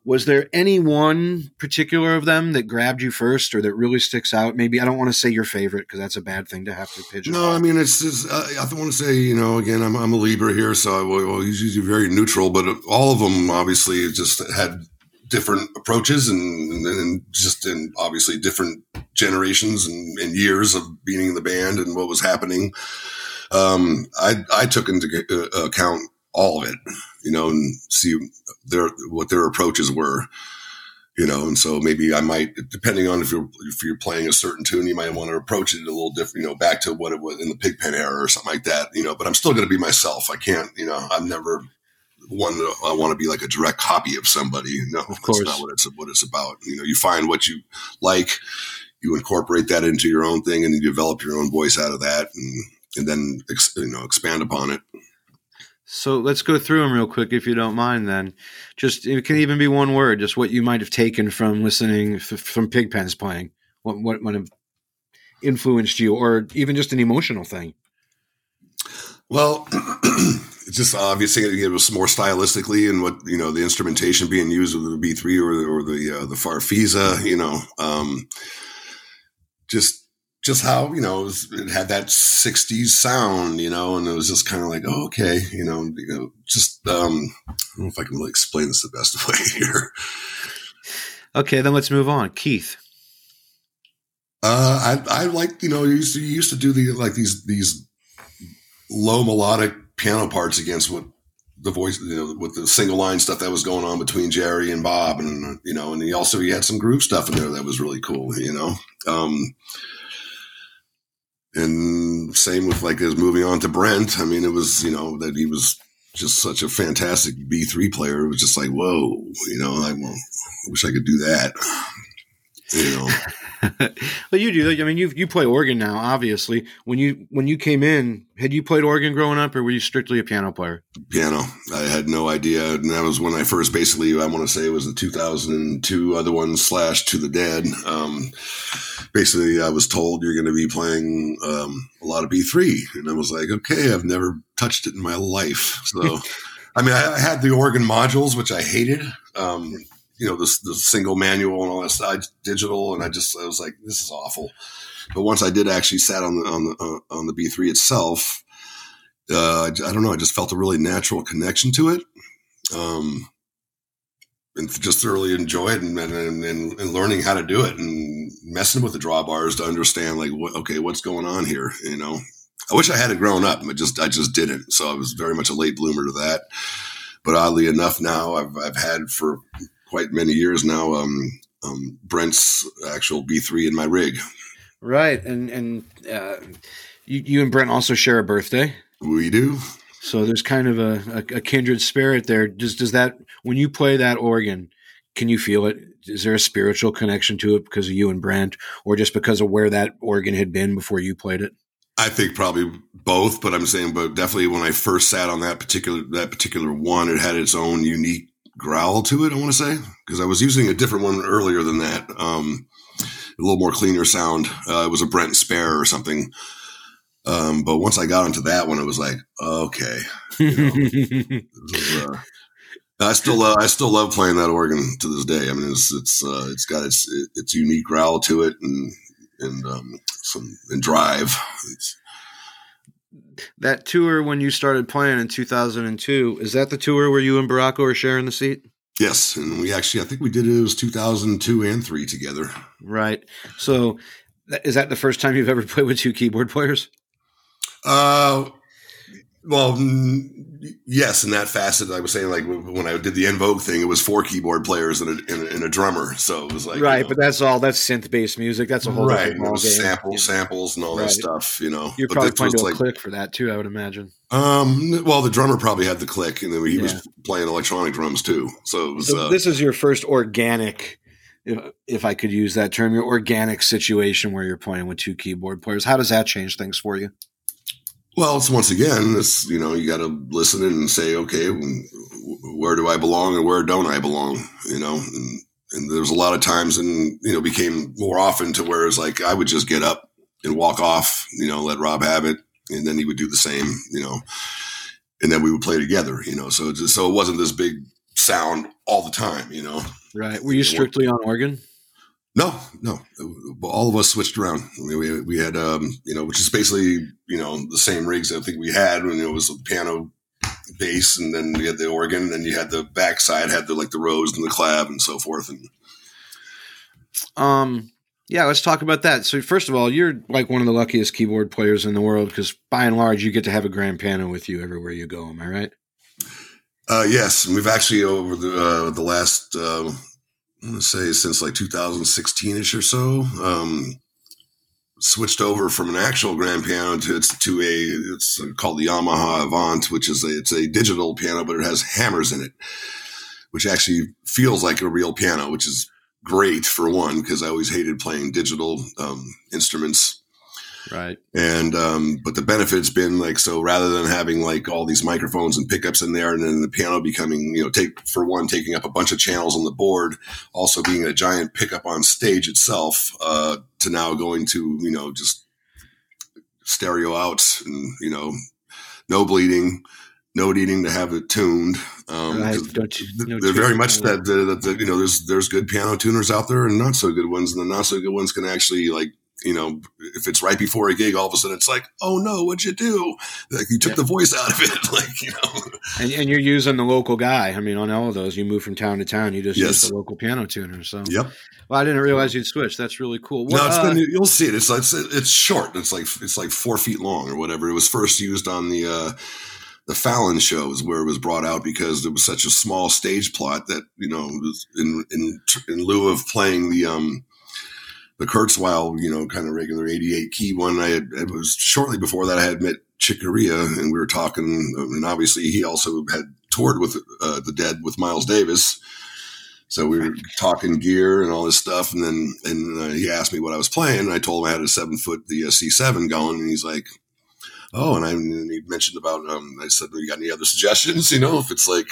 was there any one particular of them that grabbed you first or that really sticks out maybe i don't want to say your favorite because that's a bad thing to have to pigeon no i mean it's just uh, i don't want to say you know again i'm, I'm a libra here so i will usually very neutral but all of them obviously just had different approaches and, and just in obviously different generations and, and, years of being in the band and what was happening um, I, I took into uh, account all of it, you know, and see their what their approaches were, you know, and so maybe I might, depending on if you're if you're playing a certain tune, you might want to approach it a little different, you know, back to what it was in the Pigpen era or something like that, you know. But I'm still going to be myself. I can't, you know, I'm never one I want to be like a direct copy of somebody. No, of course, that's not what it's what it's about. You know, you find what you like, you incorporate that into your own thing, and you develop your own voice out of that, and and then you know expand upon it. So let's go through them real quick, if you don't mind. Then, just it can even be one word, just what you might have taken from listening f- from Pigpen's playing, what what might have influenced you, or even just an emotional thing. Well, [CLEARS THROAT] it's just obviously it was more stylistically and what you know the instrumentation being used with the B three or, or the uh, the Farfisa, you know, um, just just how you know it, was, it, had that 60s sound you know and it was just kind of like oh, okay you know you know just um i don't know if i can really explain this the best [LAUGHS] way here. Okay then let's move on. Keith. Uh i i like you know you used to you used to do the like these these low melodic piano parts against what the voice, you know, with the single line stuff that was going on between Jerry and Bob, and you know, and he also he had some groove stuff in there that was really cool, you know. Um, and same with like his moving on to Brent. I mean, it was, you know, that he was just such a fantastic B3 player. It was just like, whoa, you know, I, well, I wish I could do that. You know, [LAUGHS] [LAUGHS] but you do. I mean, you you play organ now. Obviously, when you when you came in, had you played organ growing up, or were you strictly a piano player? Piano. I had no idea, and that was when I first basically. I want to say it was the 2002 other one slash To the Dead. Um, basically, I was told you're going to be playing um, a lot of B3, and I was like, okay, I've never touched it in my life, so. [LAUGHS] I mean, I had the organ modules, which I hated. Um, you know, the, the single manual and all that stuff, digital. And I just, I was like, this is awful. But once I did actually sat on the, on the, uh, on the B3 itself, uh, I, don't know. I just felt a really natural connection to it. Um, and just thoroughly enjoyed and, and, and, and, learning how to do it and messing with the drawbars to understand like what, okay, what's going on here? You know, I wish I had it grown up, but just, I just didn't. So I was very much a late bloomer to that. But oddly enough, now I've, I've had for quite many years now. Um, um, Brent's actual B3 in my rig. Right, and and uh, you, you and Brent also share a birthday. We do. So there's kind of a, a, a kindred spirit there. Does does that when you play that organ, can you feel it? Is there a spiritual connection to it because of you and Brent, or just because of where that organ had been before you played it? I think probably both, but I'm saying, but definitely when I first sat on that particular that particular one, it had its own unique growl to it. I want to say because I was using a different one earlier than that. Um, a little more cleaner sound. Uh, it was a Brent Spare or something. Um, but once I got into that one, it was like, okay. You know, uh, I still uh, I still love playing that organ to this day. I mean, it's it's uh, it's got its its unique growl to it and and um, some and drive. It's, that tour when you started playing in 2002 is that the tour where you and Barraco are sharing the seat? Yes, and we actually I think we did it, it was 2002 and 3 together. Right. So Is that the first time you've ever [LAUGHS] played with two keyboard players? Uh, well, yes, in that facet, I was saying like when I did the En Vogue thing, it was four keyboard players and a, and a, and a drummer, so it was like right. you know, but that's all. That's synth based music. That's a whole right. different ballgame. Samples, and all that stuff. You know, You're But probably playing to like- click for that too. I would imagine. Um, well, the drummer probably had the click, and then he Yeah. was playing electronic drums too. So it was. So uh, this is your first organic, if, if I could use that term, your organic situation where you're playing with two keyboard players. How does that change things for you? Well, it's once again, it's you know, you got to listen and say, okay, where do I belong and where don't I belong? You know, and, and there's a lot of times, and you know, became more often to where it's like I would just get up and walk off, you know, let Rob have it, and then he would do the same, you know, and then we would play together, you know. So just so it wasn't this big sound all the time, you know. Right. Were you strictly on organ? No, no. All of us switched around. I mean, we, we had, um, you know, which is basically, you know, the same rigs I think we had when it was a piano bass and then we had the organ and then you had the backside had the, like the Rhodes and the clav and so forth. And Um, yeah, let's talk about that. So, first of all, you're like one of the luckiest keyboard players in the world because by and large, you get to have a grand piano with you everywhere you go. Am I right? Uh, yes, and we've actually over the uh, the last uh, I'm gonna say since like 2016 ish or so, um, switched over from an actual grand piano to it's to a it's called the Yamaha Avant, which is a it's a digital piano, but it has hammers in it, which actually feels like a real piano, which is great for one because I always hated playing digital um, instruments Right. and um, but the benefit's been like so rather than having like all these microphones and pickups in there and then the piano becoming you know take for one taking up a bunch of channels on the board also being a giant pickup on stage itself uh, to now going to you know just stereo out and you know no bleeding no needing to have it tuned um, Right. 'cause Don't you- no they're very much that, that, that, that, you know there's there's good piano tuners out there and not so good ones and the not so good ones can actually like you know if it's right before a gig all of a sudden it's like oh no what'd you do like you took Yeah. the voice out of it [LAUGHS] like you know And, and you're using the local guy. I mean, on all of those, you move from town to town. You just use the local piano tuner. So, yep well, I didn't realize you'd switch. That's really cool. no it's uh, been you'll see it it's like it's, it's short it's like it's like four feet long or whatever it was first used on the uh the Fallon shows where it was brought out because there was such a small stage plot that you know was in in in lieu of playing the um the Kurzweil you know kind of regular 88 key one. I had it was shortly before that I had met Chick Corea and we were talking and obviously he also had toured with uh, the Dead with Miles Davis. So we were talking gear and all this stuff and then and uh, he asked me what I was playing and I told him I had a seven foot the uh, C7 going and he's like oh, and I and he mentioned about, um, I said, you got any other suggestions? You know, if it's like,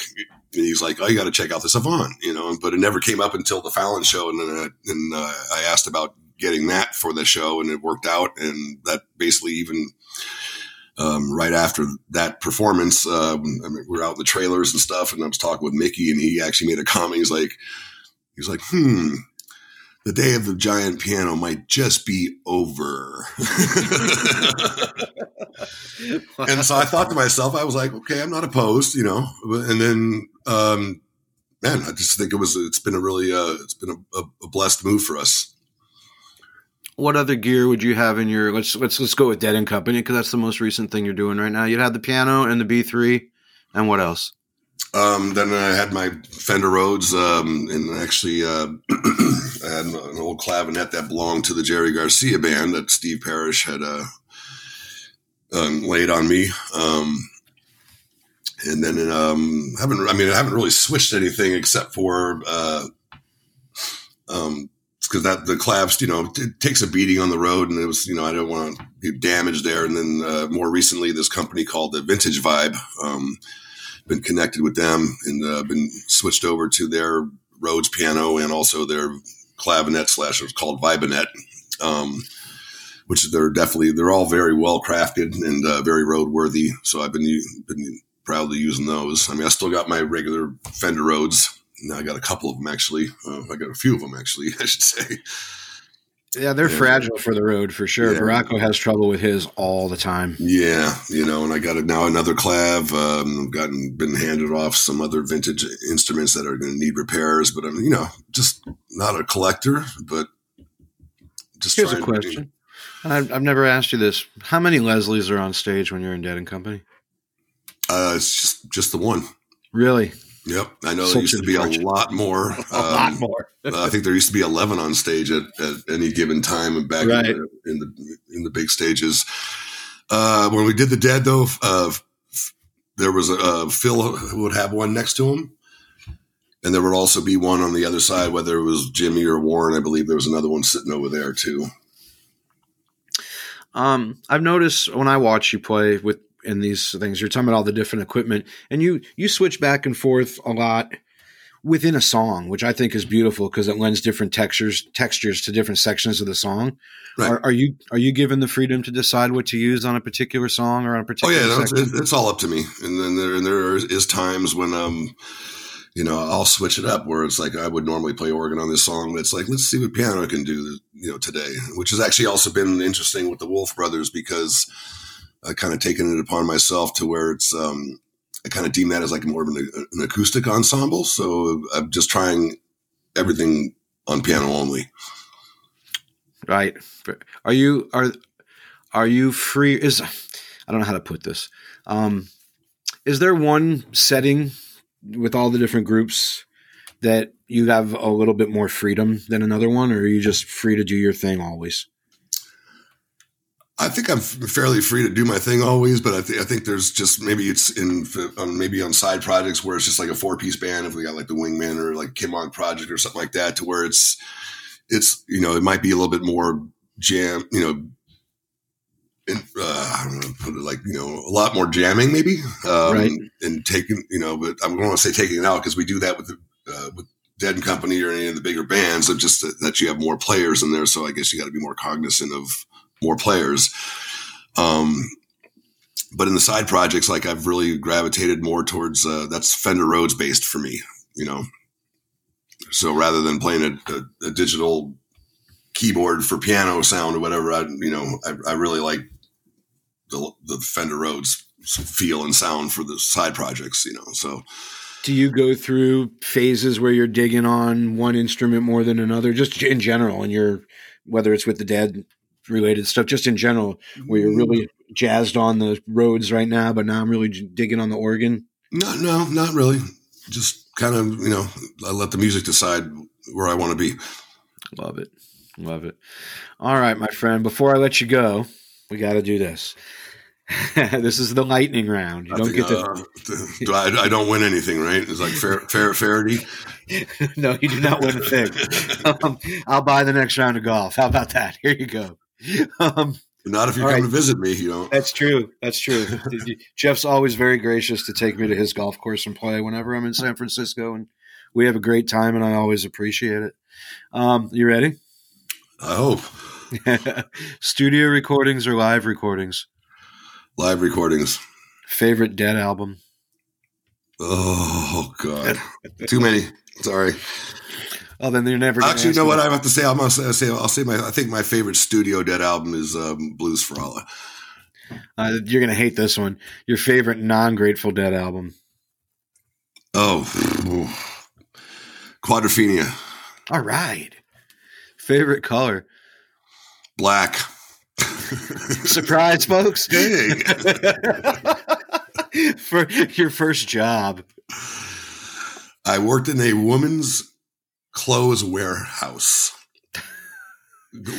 he's like, oh, you got to check out this Avant, you know, but it never came up until the Fallon show. And then uh, and, uh, I asked about getting that for the show and it worked out. And that basically even, um, right after that performance, um, I mean, we are out in the trailers and stuff, and I was talking with Mickey, and he actually made a comment. He's like, he's like, hmm, the day of the giant piano might just be over. [LAUGHS] and so I thought to myself, I was like, okay, I'm not opposed, you know. And then, um, man, I just think it was, it's been a really, uh, it's been a, a, a blessed move for us. what other gear would you have in your? Let's let's let's go with Dead and Company because that's the most recent thing you're doing right now. You'd have the piano and the B3, and what else? Um, then I had my Fender Rhodes, um, and actually, uh, [CLEARS THROAT] I had an old clavinet that belonged to the Jerry Garcia band that Steve Parish had, uh, um, laid on me. Um, and then, um, haven't, I mean, I haven't really switched anything except for, uh, um, because that the claves, you know, it takes a beating on the road, and it was, you know, I don't want to get damaged there. And then uh, more recently, this company called the Vintage Vibe, um, been connected with them and uh, been switched over to their Rhodes piano and also their clavinet slash it's called Vibanet, um, which they're definitely they're all very well crafted and uh, very roadworthy. So I've been been proudly using those. I mean, I still got my regular Fender Rhodes. Now I got a couple of them actually. Uh, I got a few of them actually, [LAUGHS] I should say. Yeah, they're Yeah. fragile for the road for sure. Yeah. Barraco has trouble with his all the time. Yeah, you know, and I got it now another clav. Um, I've gotten been handed off some other vintage instruments that are going to need repairs, but I'm you know just not a collector, but just Here's a trying to- question. I've, I've never asked you this. How many Leslies are on stage when you're in Dead and Company? Uh, it's just just the one. Really? Yep, I know there used to be a lot more. [LAUGHS] A lot Um, more. [LAUGHS] I think there used to be eleven on stage at, at any given time, and back Right. in, the, in the in the big stages. Uh, when we did the Dead, though, uh, there was a uh, Phil who would have one next to him, and there would also be one on the other side, whether it was Jimmy or Warren. I believe there was another one sitting over there too. Um, I've noticed when I watch you play with in these things, you're talking about all the different equipment, and you you switch back and forth a lot within a song, which I think is beautiful because it lends different textures textures to different sections of the song. Right. Are, are you are you given the freedom to decide what to use on a particular song or on a particular? Oh yeah, no, it's, it's all up to me. And then there and there is times when um, you know, I'll switch it up where it's like I would normally play organ on this song, but it's like let's see what piano can do, you know, today. Which has actually also been interesting with the Wolf Brothers because I kind of taken it upon myself to where it's um, I kind of deem that as like more of an, an acoustic ensemble. So I'm just trying everything on piano only. Right. Are you are are you free? Is I don't know how to put this. Um, is there one setting with all the different groups that you have a little bit more freedom than another one, or are you just free to do your thing always? I think I'm fairly free to do my thing always, but I, th- I think there's just maybe it's in on maybe on side projects where it's just like a four piece band. If we got like the Wingman or like Kim On Project or something like that, to where it's it's you know it might be a little bit more jam, you know. In, uh, I don't know, put it like you know, a lot more jamming maybe, um, Right. and taking you know, but I'm going to say taking it out because we do that with the, uh, with Dead and Company or any of the bigger bands. Of just that, that you have more players in there, so I guess you got to be more cognizant of more players. Um, but in the side projects, like I've really gravitated more towards uh, that's Fender Rhodes based for me, you know. So rather than playing a, a, a digital keyboard for piano sound or whatever, I you know I, I really like the, the Fender Rhodes feel and sound for the side projects, you know. So Do you go through phases where you're digging on one instrument more than another, just in general, and you're whether it's with the dead related stuff, just in general, where you're really jazzed on the Rhodes right now, but now I'm really digging on the organ. no, no, not really. Just kind of you know I let the music decide where I want to be. Love it. Love it. All right, my friend, before I let you go, we got to do this. [LAUGHS] this is the lightning round. You I don't think, get to. uh, do I, I don't win anything, right? It's like fair, fair, Faraday. [LAUGHS] no, you do not win a thing. [LAUGHS] um, I'll buy the next round of golf. How about that? Here you go. [LAUGHS] Um, Not if you come right. to visit me, you know. that's true. That's true. [LAUGHS] Jeff's always very gracious to take me to his golf course and play whenever I'm in San Francisco, and we have a great time, and I always appreciate it. Um, you ready? I hope [LAUGHS] Studio recordings or live recordings? live recordings. Favorite Dead album? Oh God, too many. Sorry. Oh, then you're never. Actually, you know what. I have to say? I'm gonna say, I'll say, my. I think my favorite Studio Dead album is um, Blues for Allah. Uh, you're gonna hate this one. Your favorite non-Grateful Dead album? Oh, Quadrophenia, All right. Favorite color? Black. [LAUGHS] Surprise, folks! [LAUGHS] Hey. [LAUGHS] For your first job. I worked in a woman's clothes warehouse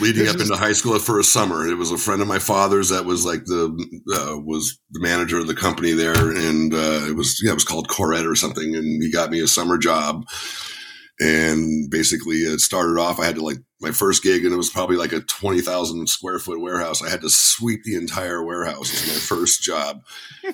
leading up into high school for a summer. It was a friend of my father's that was like the uh, was the manager of the company there, and uh, it was yeah, it was called Corette or something, and he got me a summer job. And basically, it started off. I had to like my first gig, and it was probably like a twenty thousand square foot warehouse. I had to sweep the entire warehouse. It was my first job, [LAUGHS]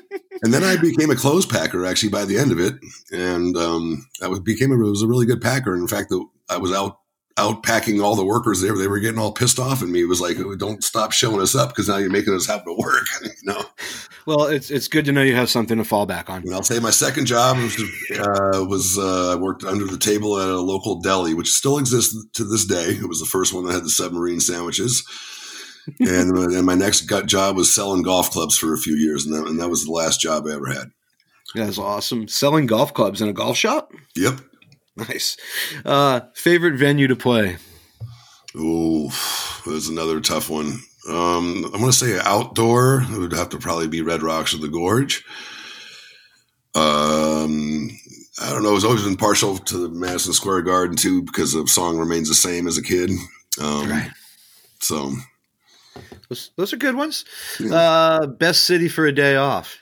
and then I became a clothes packer actually by the end of it, and um, I became a, was a really good packer. In fact, the, I was out out packing all the workers there. They were getting all pissed off at me. It was like, don't stop showing us up because now you're making us have to work. [LAUGHS] you know. Well, it's it's good to know you have something to fall back on. And I'll say my second job was, uh, was uh, I worked under the table at a local deli, which still exists to this day. It was the first one that had the submarine sandwiches. and then my next gut job was selling golf clubs for a few years, and that, and that was the last job I ever had. That's awesome. Selling golf clubs in a golf shop. Yep. [LAUGHS] Nice. Uh, favorite venue to play? Oh, was another tough one. Um, I'm going to say outdoor. It would have to probably be Red Rocks or the Gorge. Um, I don't know. I was always been partial to the Madison Square Garden too because the song remains the same as a kid. Um, Right. So Those, those are good ones. Uh, best city for a day off.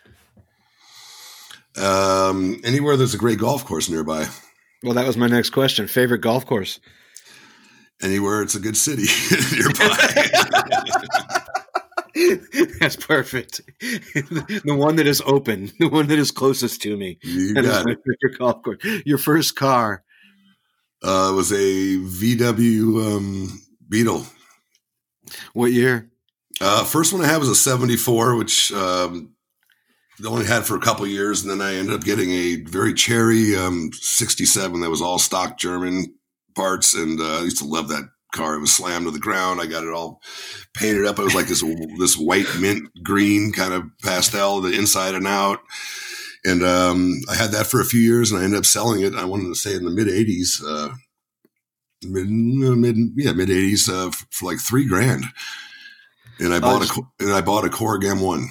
um, anywhere there's a great golf course nearby, Well, that was my next question. Favorite golf course? anywhere it's a good city [LAUGHS] nearby. [LAUGHS] That's perfect. [LAUGHS] the one that is open, the one that is closest to me. you That is got my it. favorite golf course. Your first car. Uh, was a VW um, Beetle. What year? Uh, first one I had was a 74, which um, only had for a couple years. And then I ended up getting a very cherry um, 67 that was all stock German parts. And uh, I used to love that car. It was slammed to the ground. I got it all painted up. It was like this, [LAUGHS] this white mint green kind of pastel, the inside and out. And um, I had that for a few years and I ended up selling it. I wanted to say in the mid 80s, uh, mid, mid, yeah, mid 80s uh, for like three grand and I bought a just- Co- and I bought a Korg M1.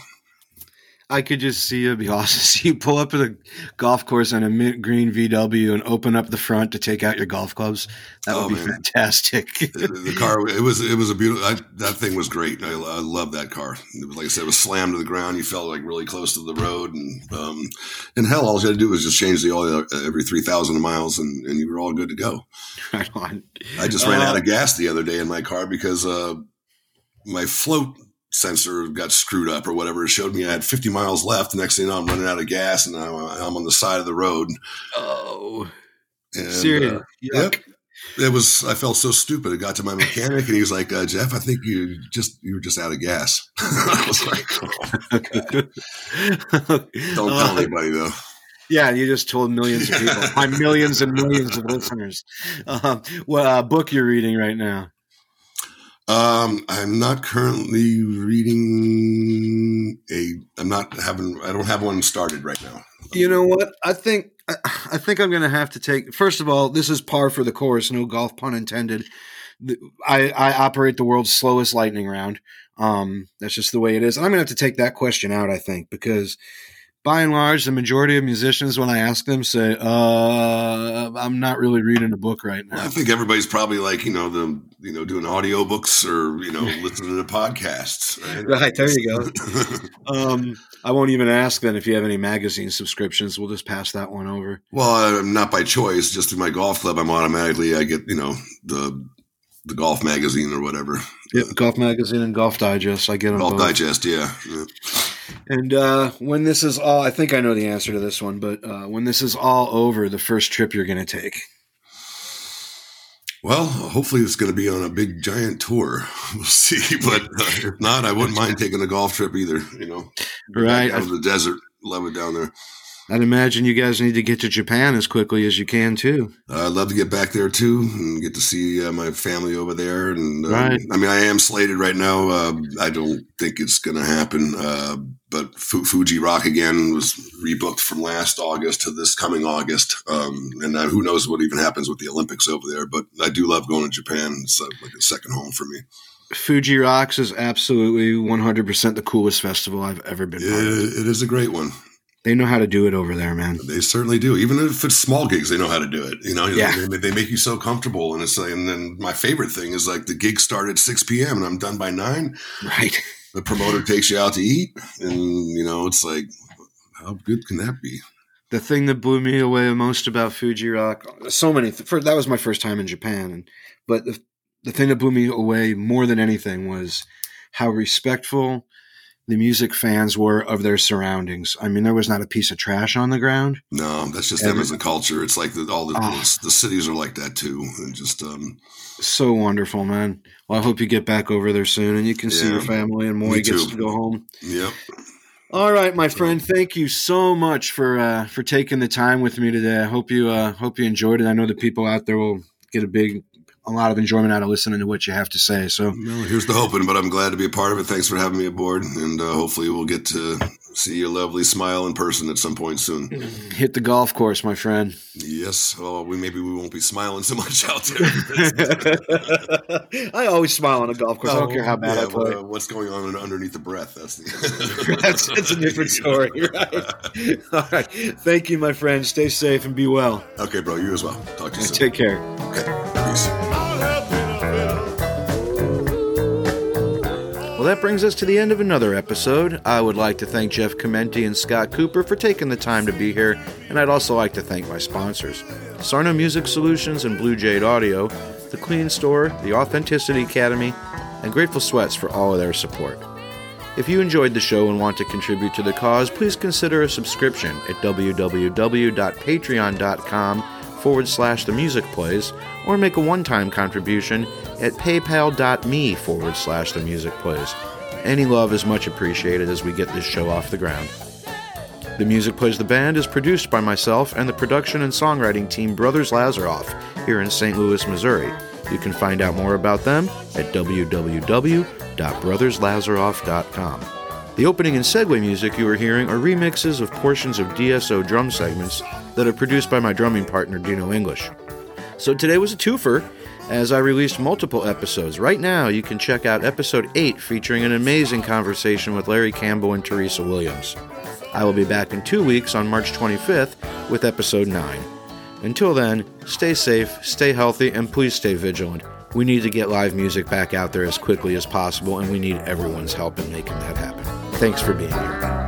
I could just see it be [LAUGHS] awesome. See you pull up at a golf course on a mint green VW and open up the front to take out your golf clubs. That would Oh, be man. fantastic. [LAUGHS] the, car it was it was a beautiful I, that thing was great. I, I love that car. It was, like I said, it was slammed to the ground. You felt like really close to the road, and um, and hell, all you had to do was just change the oil every three thousand miles, and, and you were all good to go. [LAUGHS] right on. I just ran Uh, out of gas the other day in my car because uh, my float sensor got screwed up or whatever. It showed me I had 50 miles left. The next thing you know, I'm running out of gas and I'm, I'm on the side of the road. Oh, And, serious. uh, Yep. It was. I felt so stupid. It got to my mechanic, and he was like, uh, "Jeff, I think you just you were just out of gas." [LAUGHS] I was like, [LAUGHS] "Don't tell Uh, anybody though." Yeah, you just told millions of people, [LAUGHS] my millions and millions of listeners. Um, what uh, book you're reading right now? Um, I'm not currently reading a. I'm not having. I don't have one started right now. You know what? I think I, think I'm going to have to take. First of all, this is par for the course. No golf pun intended. I, I operate the world's slowest lightning round. Um, that's just the way it is. And I'm going to have to take that question out. I think because by and large, the majority of musicians, when I ask them, say, uh, "I'm not really reading a book right now. I think everybody's probably like you know the you know doing audiobooks or you know [LAUGHS] listening to podcasts. Right. Right there, you go. [LAUGHS] Um, I won't even ask then if you have any magazine subscriptions. We'll just pass that one over. Well, I'm not by choice. Just through my golf club, I'm automatically I get you know the the golf magazine or whatever. Yep, Golf Magazine and Golf Digest. I get them Golf both. Digest, yeah. yeah. And uh, when this is all, I think I know the answer to this one, but uh, when this is all over, the first trip you're going to take. Well, hopefully it's going to be on a big giant tour. [LAUGHS] We'll see, [LAUGHS] but uh, if not, I wouldn't mind taking a golf trip either. You know, Right. out of the desert, love it down there. I'd imagine you guys need to get to Japan as quickly as you can, too. Uh, I'd love to get back there too and get to see uh, my family over there. And um, Right. I mean, I am slated right now. Uh, I don't think it's going to happen. Uh, but Fu- Fuji Rock again was rebooked from last August to this coming August. Um, and uh, who knows what even happens with the Olympics over there. But I do love going to Japan. It's uh, like a second home for me. Fuji Rocks is absolutely 100% the coolest festival I've ever been. It, it is a great one. They know how to do it over there, man. They certainly do. Even if it's small gigs, they know how to do it. You know, Yeah. they, they make you so comfortable. And it's like, and then my favorite thing is like the gig start at 6 p.m. and I'm done by nine. Right. The promoter takes you out to eat. And, you know, it's like, how good can that be? The thing that blew me away the most about Fuji Rock, so many. Th- for, that was my first time in Japan, and but the the thing that blew me away more than anything was how respectful the music fans were of their surroundings. I mean, there was not a piece of trash on the ground. No, that's just them as a culture. It's like the, all the, Ah. the cities are like that too. And just, um, So wonderful, man. Well, I hope you get back over there soon and you can see your family and Moy gets too. to go home. yep. All right, my friend. Thank you so much for uh, for taking the time with me today. I hope you uh, hope you enjoyed it. I know the people out there will get a big a lot of enjoyment out of listening to what you have to say. So Well, here's the hoping, but I'm glad to be a part of it. Thanks for having me aboard. And uh, hopefully we'll get to see your lovely smile in person at some point soon. [CLEARS THROAT] Hit the golf course, my friend. Yes. Oh, we maybe we won't be smiling so much out there. [LAUGHS] I always smile on a golf course. I don't care how bad Yeah, I play. well, what's going on underneath the breath? That's the. [LAUGHS] that's, that's a different story, [LAUGHS] right? All right. Thank you, my friend. Stay safe and be well. okay, bro. You as well. Talk to you soon. Take care. Okay. That brings us to the end of another episode. I would like to thank Jeff Chimenti and Scott Cooper for taking the time to be here, and I'd also like to thank my sponsors Sarno Music Solutions and Blue Jade Audio, The Clean Store, The Authenticity Academy, and Grateful Sweats for all of their support. If you enjoyed the show and want to contribute to the cause, please consider a subscription at www.patreon.com forward slash the music plays or make a one time contribution at paypal.me forward slash the music plays. Any love is much appreciated as we get this show off the ground. The Music Plays the Band is produced by myself and the production and songwriting team Brothers Lazaroff here in St. Louis, Missouri. You can find out more about them at www.brotherslazaroff.com. The opening and segue music you are hearing are remixes of portions of DSO drum segments that are produced by my drumming partner Dino English. So today was a twofer as I released multiple episodes. Right now, you can check out episode 8 featuring an amazing conversation with Larry Campbell and Teresa Williams. I will be back in two weeks on March 25th with episode 9. Until then, stay safe, stay healthy, and please stay vigilant. We need to get live music back out there as quickly as possible, and we need everyone's help in making that happen. Thanks for being here.